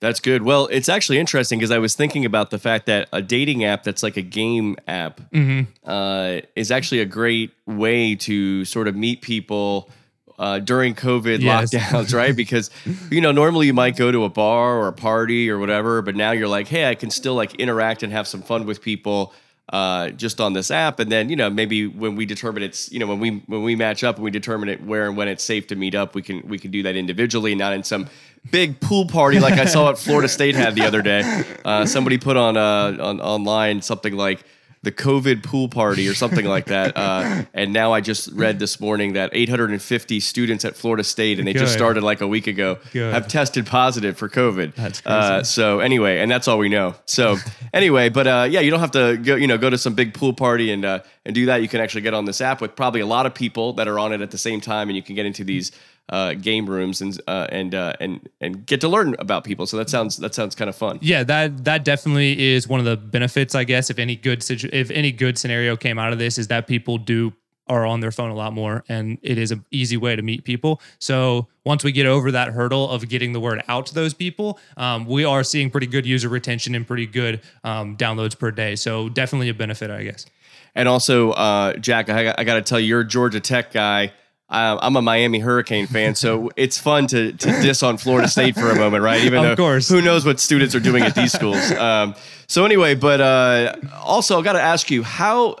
A: That's good. Well, it's actually interesting because I was thinking about the fact that a dating app that's like a game app mm-hmm. uh, is actually a great way to sort of meet people uh, during COVID yes. lockdowns, right? Because you know normally you might go to a bar or a party or whatever, but now you're like, hey, I can still like interact and have some fun with people uh, just on this app, and then you know maybe when we determine it's you know when we when we match up and we determine it where and when it's safe to meet up, we can we can do that individually, not in some big pool party like I saw at Florida State had the other day. Uh, somebody put on uh, on online something like the COVID pool party or something like that. Uh, and now I just read this morning that 850 students at Florida State, and they just started like a week ago,
B: Good.
A: have tested positive for COVID.
B: That's
A: Uh, so anyway, and that's all we know. So anyway, but uh, yeah, you don't have to go, you know, go to some big pool party and uh, and do that. You can actually get on this app with probably a lot of people that are on it at the same time, and you can get into these uh, game rooms and uh, and uh, and and get to learn about people. So that sounds that sounds kind of fun.
B: Yeah, that that definitely is one of the benefits, I guess. If any good situ- if any good scenario came out of this, is that people do are on their phone a lot more, and it is an easy way to meet people. So once we get over that hurdle of getting the word out to those people, um, we are seeing pretty good user retention and pretty good um, downloads per day. So definitely a benefit, I guess.
A: And also, uh, Jack, I, I got to tell you, you're a Georgia Tech guy. Uh, I'm a Miami Hurricane fan, so it's fun to, to diss on Florida State for a moment, right? Even
B: Of
A: though
B: course.
A: who knows what students are doing at these schools. Um, so anyway, but uh, also I got to ask you, how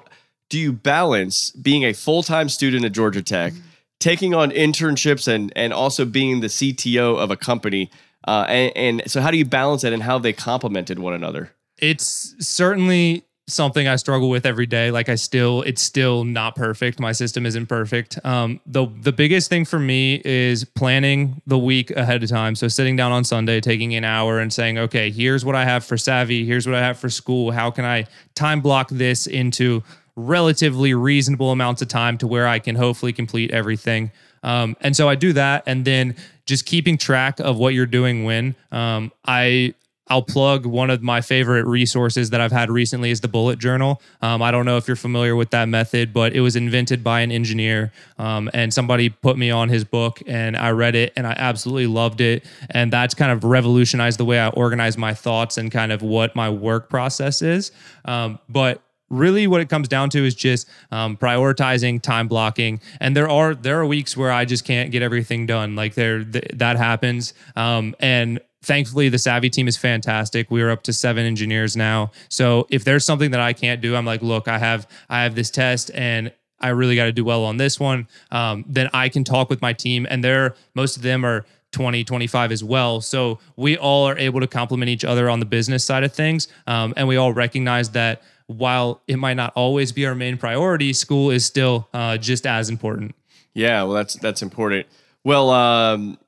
A: do you balance being a full time student at Georgia Tech, taking on internships, and and also being the CTO of a company? Uh, and, and so, how do you balance that, and how they complemented one another?
B: it's certainly something I struggle with every day. Like I still, it's still not perfect. My system isn't perfect. Um, the the biggest thing for me is planning the week ahead of time. So sitting down on Sunday, taking an hour and saying, okay, here's what I have for Savvy. Here's what I have for school. How can I time block this into relatively reasonable amounts of time to where I can hopefully complete everything. Um, and so I do that, and then just keeping track of what you're doing when. Um, I I'll plug one of my favorite resources that I've had recently is the bullet journal. Um, I don't know if you're familiar with that method, but it was invented by an engineer, um, and somebody put me on his book, and I read it, and I absolutely loved it, and that's kind of revolutionized the way I organize my thoughts and kind of what my work process is. Um, but really what it comes down to is just um, prioritizing time blocking and there are there are weeks where i just can't get everything done like there th- that happens um, and thankfully the savvy team is fantastic we're up to seven engineers now so if there's something that i can't do i'm like look i have i have this test and I really got to do well on this one. Um, then I can talk with my team, and they're most of them are 20, 25 as well. So we all are able to complement each other on the business side of things. Um, and we all recognize that while it might not always be our main priority, school is still uh, just as important.
A: Yeah, well, that's that's important. Well, um,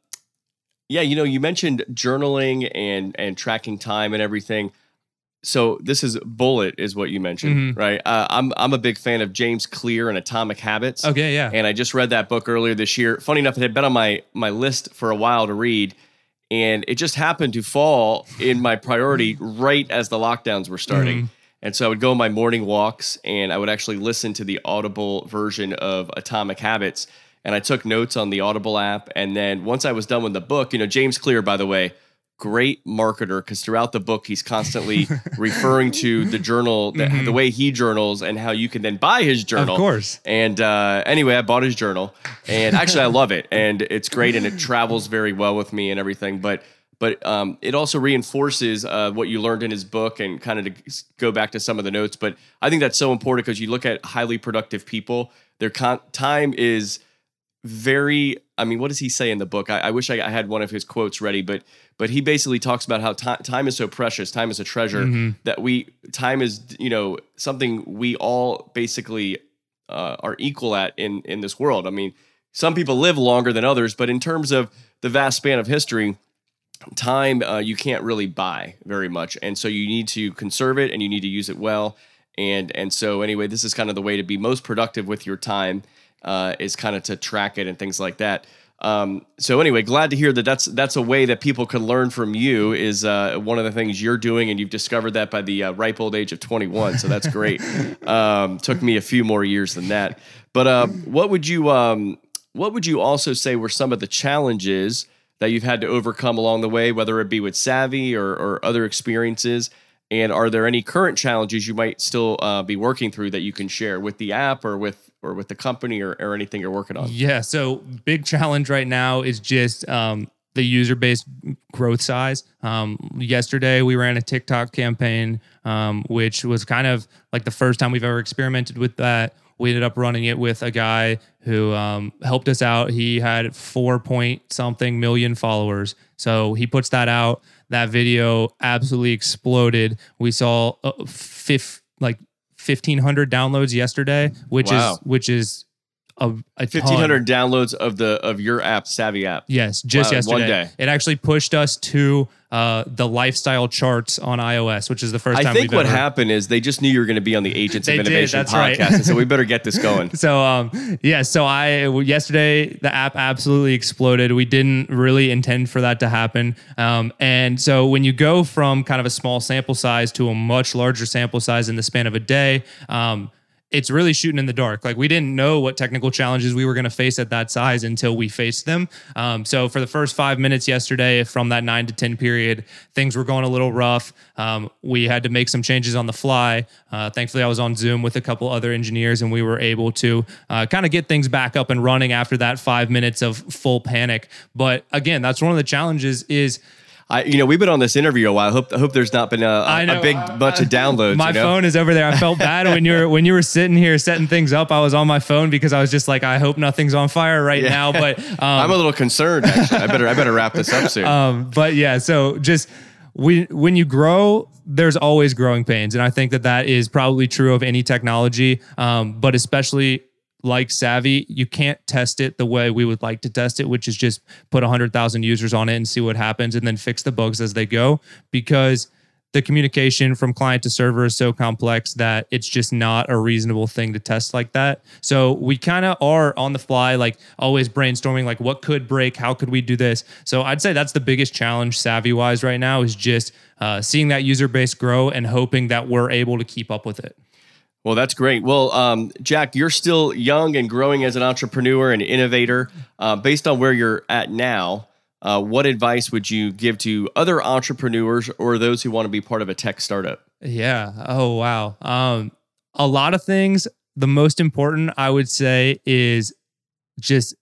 A: yeah, you know, you mentioned journaling and and tracking time and everything. So this is bullet, is what you mentioned,
B: Mhm.
A: right? Uh, I'm I'm a big fan of James Clear and Atomic Habits.
B: Okay, yeah.
A: and I just read that book earlier this year. Funny enough, it had been on my my list for a while to read, and it just happened to fall in my priority right as the lockdowns were starting. And so I would go on my morning walks, and I would actually listen to the Audible version of Atomic Habits, and I took notes on the Audible app. And then once I was done with the book, you know, James Clear, by the way. Great marketer because throughout the book he's constantly referring to the journal, the, the way he journals, and how you can then buy his journal.
B: Of course.
A: And uh, anyway, I bought his journal, and actually, I love it, and it's great, and it travels very well with me and everything. But but um, it also reinforces uh, what you learned in his book, and kind of to go back to some of the notes. But I think that's so important because you look at highly productive people, their con- time is very. I mean, what does he say in the book? I, I wish I, I had one of his quotes ready, but but he basically talks about how ti- time is so precious, time is a treasure that we time is you know something we all basically uh, are equal at in in this world. I mean, some people live longer than others, but in terms of the vast span of history, time uh, you can't really buy very much, and so you need to conserve it and you need to use it well. And and so anyway, this is kind of the way to be most productive with your time uh, is kind of to track it and things like that. Um, so anyway, glad to hear that that's that's a way that people can learn from you. Is uh, one of the things you're doing, and you've discovered that by the uh, ripe old age of 21. So that's great. um, took me a few more years than that. But uh, what would you um, what would you also say were some of the challenges that you've had to overcome along the way, whether it be with Savvy or, or other experiences? And are there any current challenges you might still uh, be working through that you can share with the app or with or with the company or, or anything you're working on?
B: Yeah. So big challenge right now is just um, the user base growth size. Um, yesterday we ran a TikTok campaign, um, which was kind of like the first time we've ever experimented with that. we ended up running it with a guy who um, helped us out. He had four point something million followers. So he puts that out. That video absolutely exploded. We saw uh, like 1500 downloads yesterday, which
A: Wow.
B: is which is a, a.
A: Fifteen hundred downloads of the of your app, Savvy app.
B: Yes, just
A: Wow, in one
B: yesterday.
A: day.
B: It actually pushed us to uh, the lifestyle charts on iOS, which is the first
A: I
B: time
A: think
B: we've
A: what
B: ever.
A: happened is they just knew you were going to be on the Agents of
B: did,
A: Innovation
B: right.
A: podcast, and so we better get this going.
B: So um yeah, so I yesterday the app absolutely exploded. We didn't really intend for that to happen. Um and so when you go from kind of a small sample size to a much larger sample size in the span of a day, um it's really shooting in the dark. Like we didn't know what technical challenges we were going to face at that size until we faced them. Um, so for the first five minutes yesterday, from that nine to ten period, things were going a little rough. Um, we had to make some changes on the fly. Uh, thankfully, I was on Zoom with a couple other engineers, and we were able to uh, kind of get things back up and running after that five minutes of full panic. But again, that's one of the challenges. Is
A: I, you know, we've been on this interview a while. I hope, I hope there's not been a,
B: I
A: a,
B: know.
A: a big bunch of downloads.
B: my
A: you know?
B: phone is over there. I felt bad when you were when you were sitting here setting things up. I was on my phone because I was just like, I hope nothing's on fire right
A: Yeah.
B: now. But um,
A: I'm a little concerned. Actually, I better I better wrap this up soon.
B: um, but yeah, so just we when you grow, there's always growing pains, and I think that that is probably true of any technology, um, but especially like Savvy, you can't test it the way we would like to test it, which is just put 100,000 users on it and see what happens and then fix the bugs as they go because the communication from client to server is so complex that it's just not a reasonable thing to test like that. So we kind of are on the fly, like always brainstorming, like what could break, how could we do this. So I'd say that's the biggest challenge, savvy wise, right now is just uh, seeing that user base grow and hoping that we're able to keep up with it.
A: Well, that's great. Well, um, Jack, you're still young and growing as an entrepreneur and innovator. Uh, based on where you're at now, uh, what advice would you give to other entrepreneurs or those who want to be part of a tech startup?
B: Yeah. Oh wow. Um, a lot of things. The most important, I would say, is just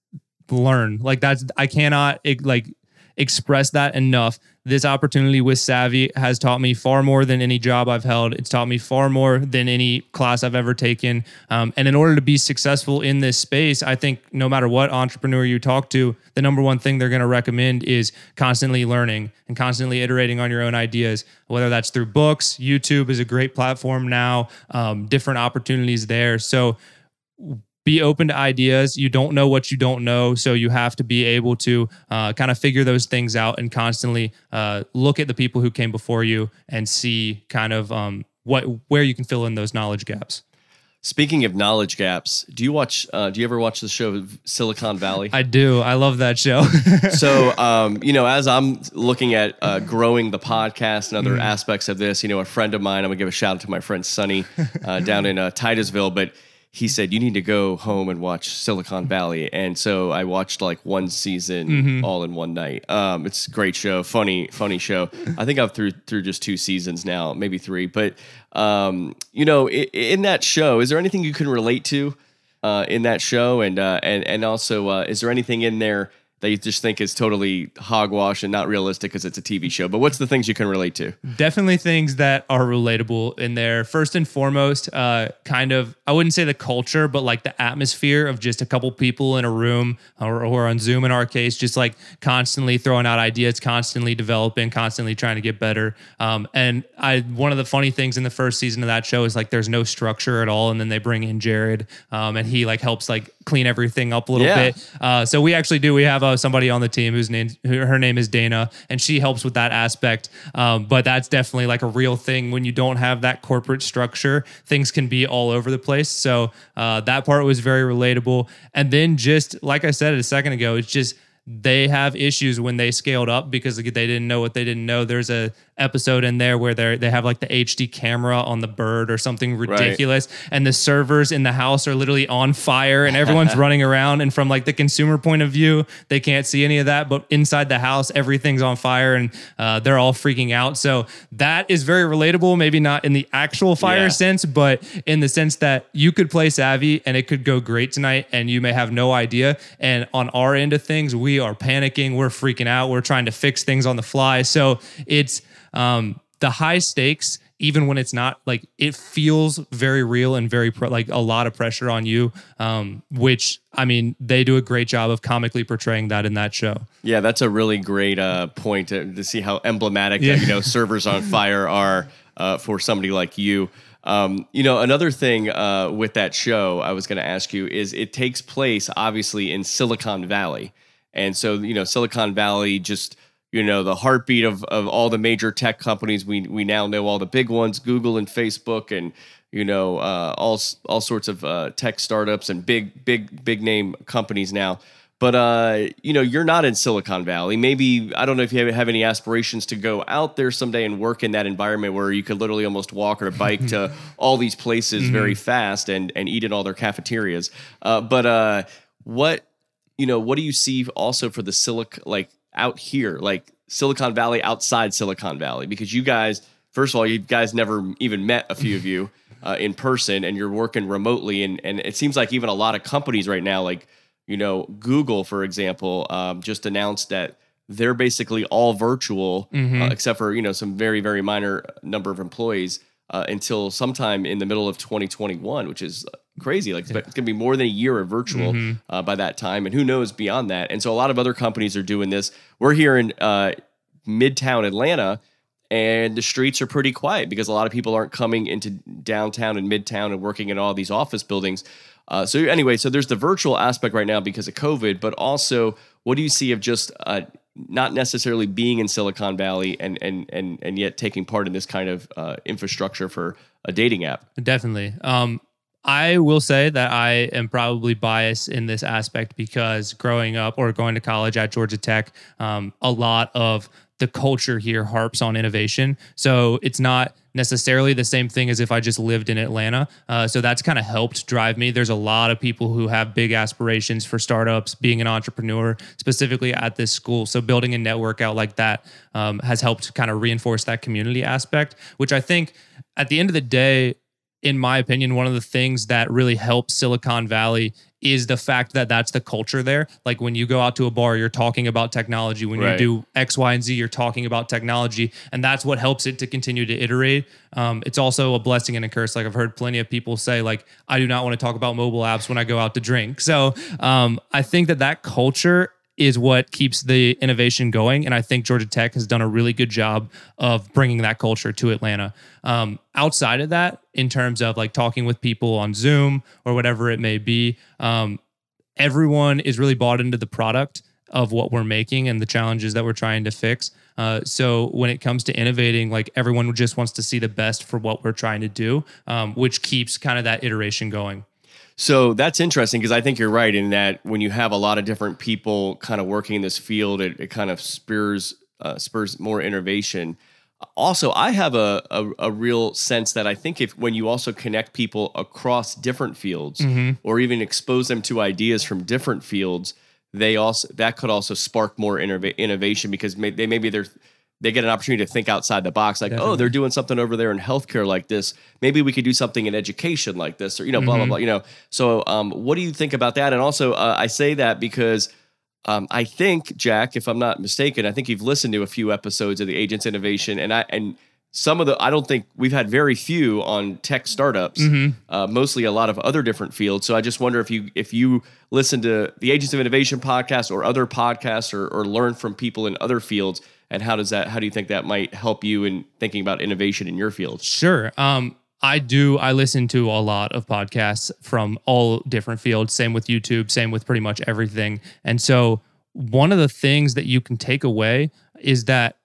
B: learn. Like that's I cannot like express that enough. This opportunity with Savvy has taught me far more than any job I've held. It's taught me far more than any class I've ever taken. Um, and in order to be successful in this space, I think no matter what entrepreneur you talk to, the number one thing they're going to recommend is constantly learning and constantly iterating on your own ideas, whether that's through books. YouTube is a great platform now, um, different opportunities there. So, be open to ideas. You don't know what you don't know, so you have to be able to uh, kind of figure those things out and constantly uh, look at the people who came before you and see kind of um, what where you can fill in those knowledge gaps.
A: Speaking of knowledge gaps, do you watch? Uh, do you ever watch the show Silicon Valley?
B: I do. I love that show.
A: so um, you know as i'm looking at uh, growing the podcast and other aspects of this you know a friend of mine i'm gonna give a shout out to my friend sonny uh, down in uh, titusville but he said you need to go home and watch silicon valley. And so i watched like one season all in one night. Um, it's a great show funny funny show. I think i've through through just two seasons now maybe three. But um, you know in, in that show is there anything you can relate to uh, in that show, and uh, and and also, uh, is there anything in there you just think is totally hogwash and not realistic because it's a TV show? But what's the things you can relate to?
B: definitely things that are relatable in there. First and foremost, uh, kind of, I wouldn't say the culture, but like the atmosphere of just a couple people in a room or, or on Zoom in our case, just like constantly throwing out ideas, constantly developing, constantly trying to get better. Um, and I, one of the funny things in the first season of that show is like there's no structure at all. And then they bring in Jared um, and he like helps like clean everything up a little
A: Yeah.
B: bit. Uh, so we actually do. We have uh, somebody on the team whose name, her name is Dana, and she helps with that aspect. Um, but that's definitely like a real thing when you don't have that corporate structure. Things can be all over the place. So uh, that part was very relatable. And then just like I said a second ago, it's just they have issues when they scaled up because they didn't know what they didn't know. There's a episode in there where they they have like the HD camera on the bird or something ridiculous, and the servers in the house are literally on fire, and everyone's running around. And from like the consumer point of view, they can't see any of that, but inside the house, everything's on fire, and uh, they're all freaking out. So that is very relatable. Maybe not in the actual fire
A: Yeah.
B: sense, but in the sense that you could play Savvy and it could go great tonight, and you may have no idea. And on our end of things, we are panicking, we're freaking out, we're trying to fix things on the fly. So it's um, the high stakes even when it's not like it feels very real and very like a lot of pressure on you um, which i mean they do a great job of comically portraying that in that show
A: Yeah, that's a really great uh, point to, to see how emblematic
B: Yeah.
A: you know servers on fire are uh, for somebody like you. Um, you know, another thing uh, with that show I was going to ask you is it takes place obviously in Silicon Valley, and so you know Silicon Valley just you know the heartbeat of of all the major tech companies. We we now know all the big ones, Google and Facebook, and you know uh, all all sorts of uh, tech startups and big big big name companies now. But uh, you know, you're not in Silicon Valley. Maybe I don't know if you have, any aspirations to go out there someday and work in that environment where you could literally almost walk or bike to all these places very fast and and eat in all their cafeterias. Uh, but uh, what you know, what do you see also for the silic like out here, like Silicon Valley outside Silicon Valley? Because you guys, first of all, you guys never even met a few of you uh, in person, and you're working remotely, and and it seems like even a lot of companies right now, like you know, Google, for example, um, just announced that they're basically all virtual, uh, except for you know some very very minor number of employees uh, until sometime in the middle of 2021, which is crazy. Like it's going to be more than a year of virtual uh, by that time, and who knows beyond that. And so a lot of other companies are doing this. We're here in uh, Midtown Atlanta. And the streets are pretty quiet because a lot of people aren't coming into downtown and midtown and working in all these office buildings. Uh, so anyway, so there's the virtual aspect right now because of COVID, but also what do you see of just uh, not necessarily being in Silicon Valley and and and and yet taking part in this kind of uh, infrastructure for a dating app?
B: Definitely. Um, I will say that I am probably biased in this aspect because growing up or going to college at Georgia Tech, um, a lot of the culture here harps on innovation. So it's not necessarily the same thing as if I just lived in Atlanta. Uh, so that's kind of helped drive me. There's a lot of people who have big aspirations for startups, being an entrepreneur, specifically at this school. So building a network out like that um, has helped kind of reinforce that community aspect, which I think at the end of the day, in my opinion, one of the things that really helps Silicon Valley is the fact that that's the culture there. Like when you go out to a bar, you're talking about technology. When
A: Right.
B: you do X, Y, and Z, you're talking about technology. And that's what helps it to continue to iterate. Um, it's also a blessing and a curse. Like I've heard plenty of people say, like, I do not want to talk about mobile apps when I go out to drink. So um, I think that that culture is what keeps the innovation going. And I think Georgia Tech has done a really good job of bringing that culture to Atlanta. Um, outside of that, in terms of like talking with people on Zoom or whatever it may be, um, everyone is really bought into the product of what we're making and the challenges that we're trying to fix. Uh, so when it comes to innovating, like everyone just wants to see the best for what we're trying to do, um, which keeps kind of that iteration going.
A: So that's interesting because I think you're right in that when you have a lot of different people kind of working in this field, it, it kind of spurs uh, spurs more innovation. Also, I have a, a a real sense that I think if when you also connect people across different fields or even expose them to ideas from different fields, they also that could also spark more innova- innovation because may, they maybe they're they get an opportunity to think outside the box like oh they're doing something over there in healthcare like this. Maybe we could do something in education like this or you know blah blah blah you know. So um, what do you think about that? And also uh, i say that because um, i think jack if i'm not mistaken i think you've listened to a few episodes of the agents innovation and i and some of the i don't think we've had very few on tech startups uh, mostly a lot of other different fields. So i just wonder if you if you listen to the agents of innovation podcast or other podcasts or, or learn from people in other fields and how does that how do you think that might help you in thinking about innovation in your field
B: Sure. Um, I do. I listen to a lot of podcasts from all different fields. Same with YouTube. Same with pretty much everything. And so, one of the things that you can take away is that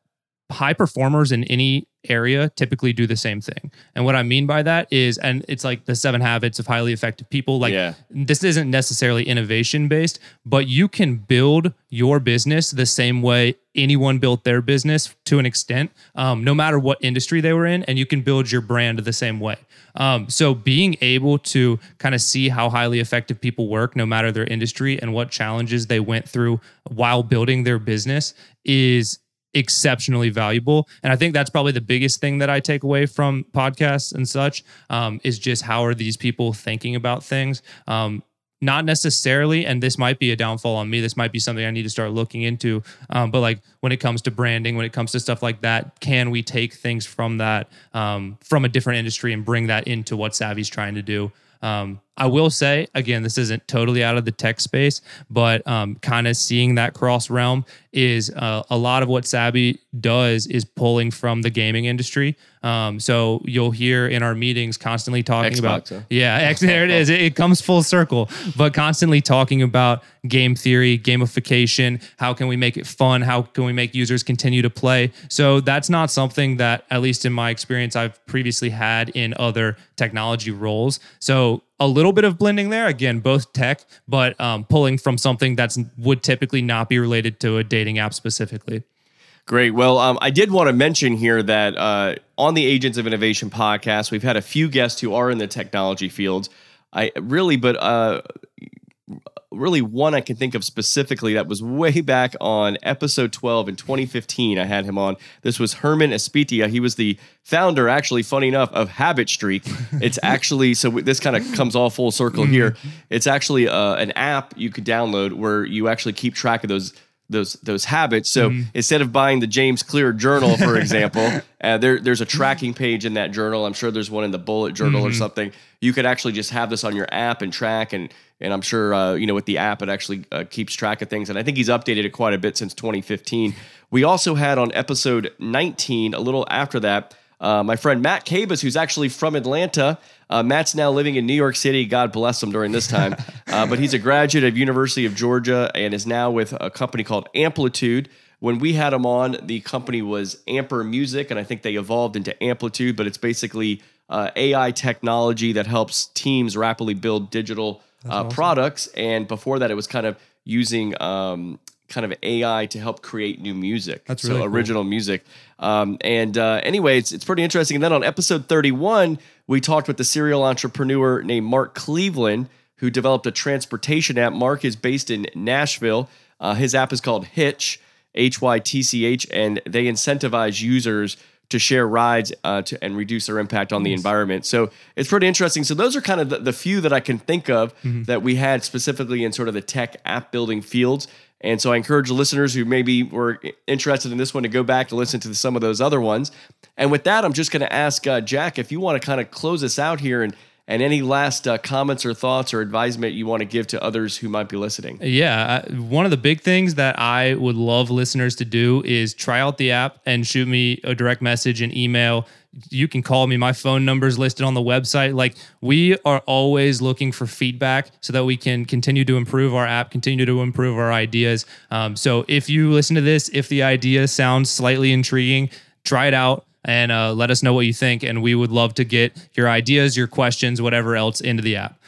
B: high performers in any area typically do the same thing. And what I mean by that is, and it's like the seven habits of highly effective people. Like
A: Yeah.
B: this isn't necessarily innovation based, but you can build your business the same way anyone built their business to an extent, um, no matter what industry they were in, and you can build your brand the same way. Um, so being able to kind of see how highly effective people work, no matter their industry, and what challenges they went through while building their business is exceptionally valuable. And I think that's probably the biggest thing that I take away from podcasts and such um, is just how are these people thinking about things. Um, not necessarily, and this might be a downfall on me. This might be something I need to start looking into. Um, but like when it comes to branding, when it comes to stuff like that, can we take things from that um, from a different industry and bring that into what Savvy's trying to do? Um, I will say again, this isn't totally out of the tech space, but um, kind of seeing that cross realm is uh, a lot of what Savvy does is pulling from the gaming industry. Um, so you'll hear in our meetings constantly talking
A: Xbox,
B: about yeah, X, there it is. It, it comes full circle, but constantly talking about game theory, gamification. How can we make it fun? How can we make users continue to play? So that's not something that, at least in my experience, I've previously had in other technology roles. So a little bit of blending there. Again, both tech, but um, pulling from something that's would typically not be related to a dating app specifically.
A: Great. Well, um, I did want to mention here that uh, on the Agents of Innovation podcast, we've had a few guests who are in the technology field. I really, but uh, really one I can think of specifically that was way back on episode 12 in 2015. I had him on. This was Herman Espitia. He was the founder, actually, funny enough, of Habit Streak. It's actually, so this kind of comes all full circle here. It's actually uh, an app you could download where you actually keep track of those those those habits. So instead of buying the James Clear journal, for example, uh, there there's a tracking page in that journal. I'm sure there's one in the bullet journal or something. You could actually just have this on your app and track and and I'm sure uh, you know with the app it actually uh, keeps track of things. And I think he's updated it quite a bit since 2015. We also had on episode 19, a little after that. Uh, my friend Matt Cabas, who's actually from Atlanta. Uh, Matt's now living in New York City. God bless him during this time. Uh, but he's a graduate of University of Georgia and is now with a company called Amplitude. When we had him on, the company was Amper Music, and I think they evolved into Amplitude. But it's basically uh, AI technology that helps teams rapidly build digital uh, products. And before that, it was kind of using um, kind of AI to help create new music.
B: That's
A: so
B: really cool.
A: original music. Um, and uh, anyway, it's, it's pretty interesting. And then on episode 31, we talked with the serial entrepreneur named Mark Cleveland, who developed a transportation app. Mark is based in Nashville. Uh, his app is called Hitch, H Y T C H, and they incentivize users to share rides uh, to, and reduce their impact on the environment. So it's pretty interesting. So those are kind of the, the few that I can think of that we had specifically in sort of the tech app building fields. And so I encourage listeners who maybe were interested in this one to go back to listen to some of those other ones. And with that, I'm just going to ask uh, Jack if you want to kind of close us out here and and any last uh, comments or thoughts or advisement you want to give to others who might be listening.
B: Yeah, one of the big things that I would love listeners to do is try out the app and shoot me a direct message and email. You can call me. My phone number is listed on the website. Like we are always looking for feedback so that we can continue to improve our app, continue to improve our ideas. Um, so if you listen to this, if the idea sounds slightly intriguing, try it out and uh, let us know what you think. And we would love to get your ideas, your questions, whatever else into the app.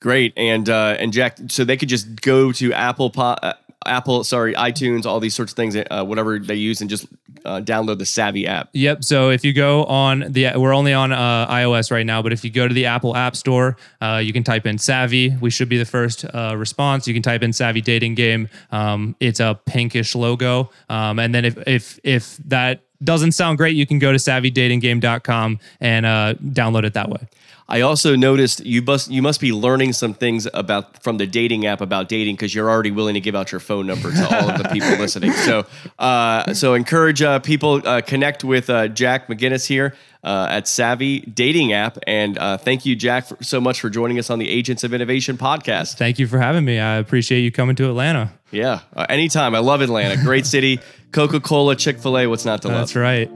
A: Great, and uh, and Jack, so they could just go to Apple, po- uh, Apple, sorry, iTunes, all these sorts of things, uh, whatever they use, and just uh, download the Savvy app.
B: Yep. So if you go on the, we're only on uh, iOS right now, but if you go to the Apple App Store, uh, you can type in Savvy. We should be the first uh, response. You can type in Savvy Dating Game. Um, it's a pinkish logo, um, and then if if if that doesn't sound great, you can go to savvydatinggame.com and uh, download it that way.
A: I also noticed you must you must be learning some things about from the dating app about dating because you're already willing to give out your phone number to all of the people listening. So uh, so encourage uh, people uh, connect with uh, Jack McGinnis here uh, at Savvy Dating App, and uh, thank you, Jack, for, so much for joining us on the Agents of Innovation podcast.
B: Thank you for having me. I appreciate you coming to Atlanta.
A: Yeah, uh, anytime. I love Atlanta, great city. Coca Cola, Chick Fil A. What's not to love?
B: That's right.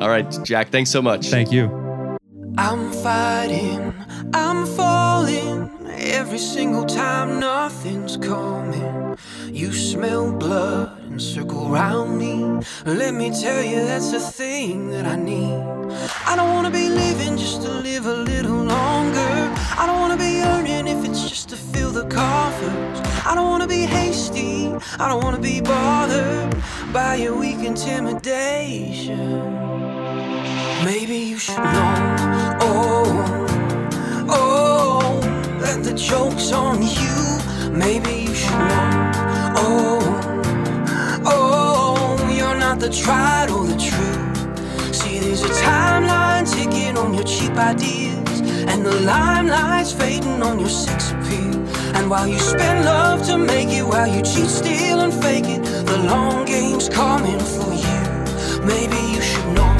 A: All right, Jack. Thanks so much.
B: Thank you.
C: I'm fighting, I'm falling. Every single time nothing's coming. You smell blood and circle round me. Let me tell you, that's the thing that I need. I don't wanna be living just to live a little longer. I don't wanna be earning if it's just to fill the coffers. I don't wanna be hasty. I don't wanna be bothered by your weak intimidation. Maybe you should know, oh, oh, that the joke's on you. Maybe you should know, oh, oh, you're not the tried or the true. See, there's a timeline ticking on your cheap ideas, and the limelight's fading on your sex appeal. And while you spend love to make it, while you cheat, steal, and fake it, the long game's coming for you. Maybe you should know.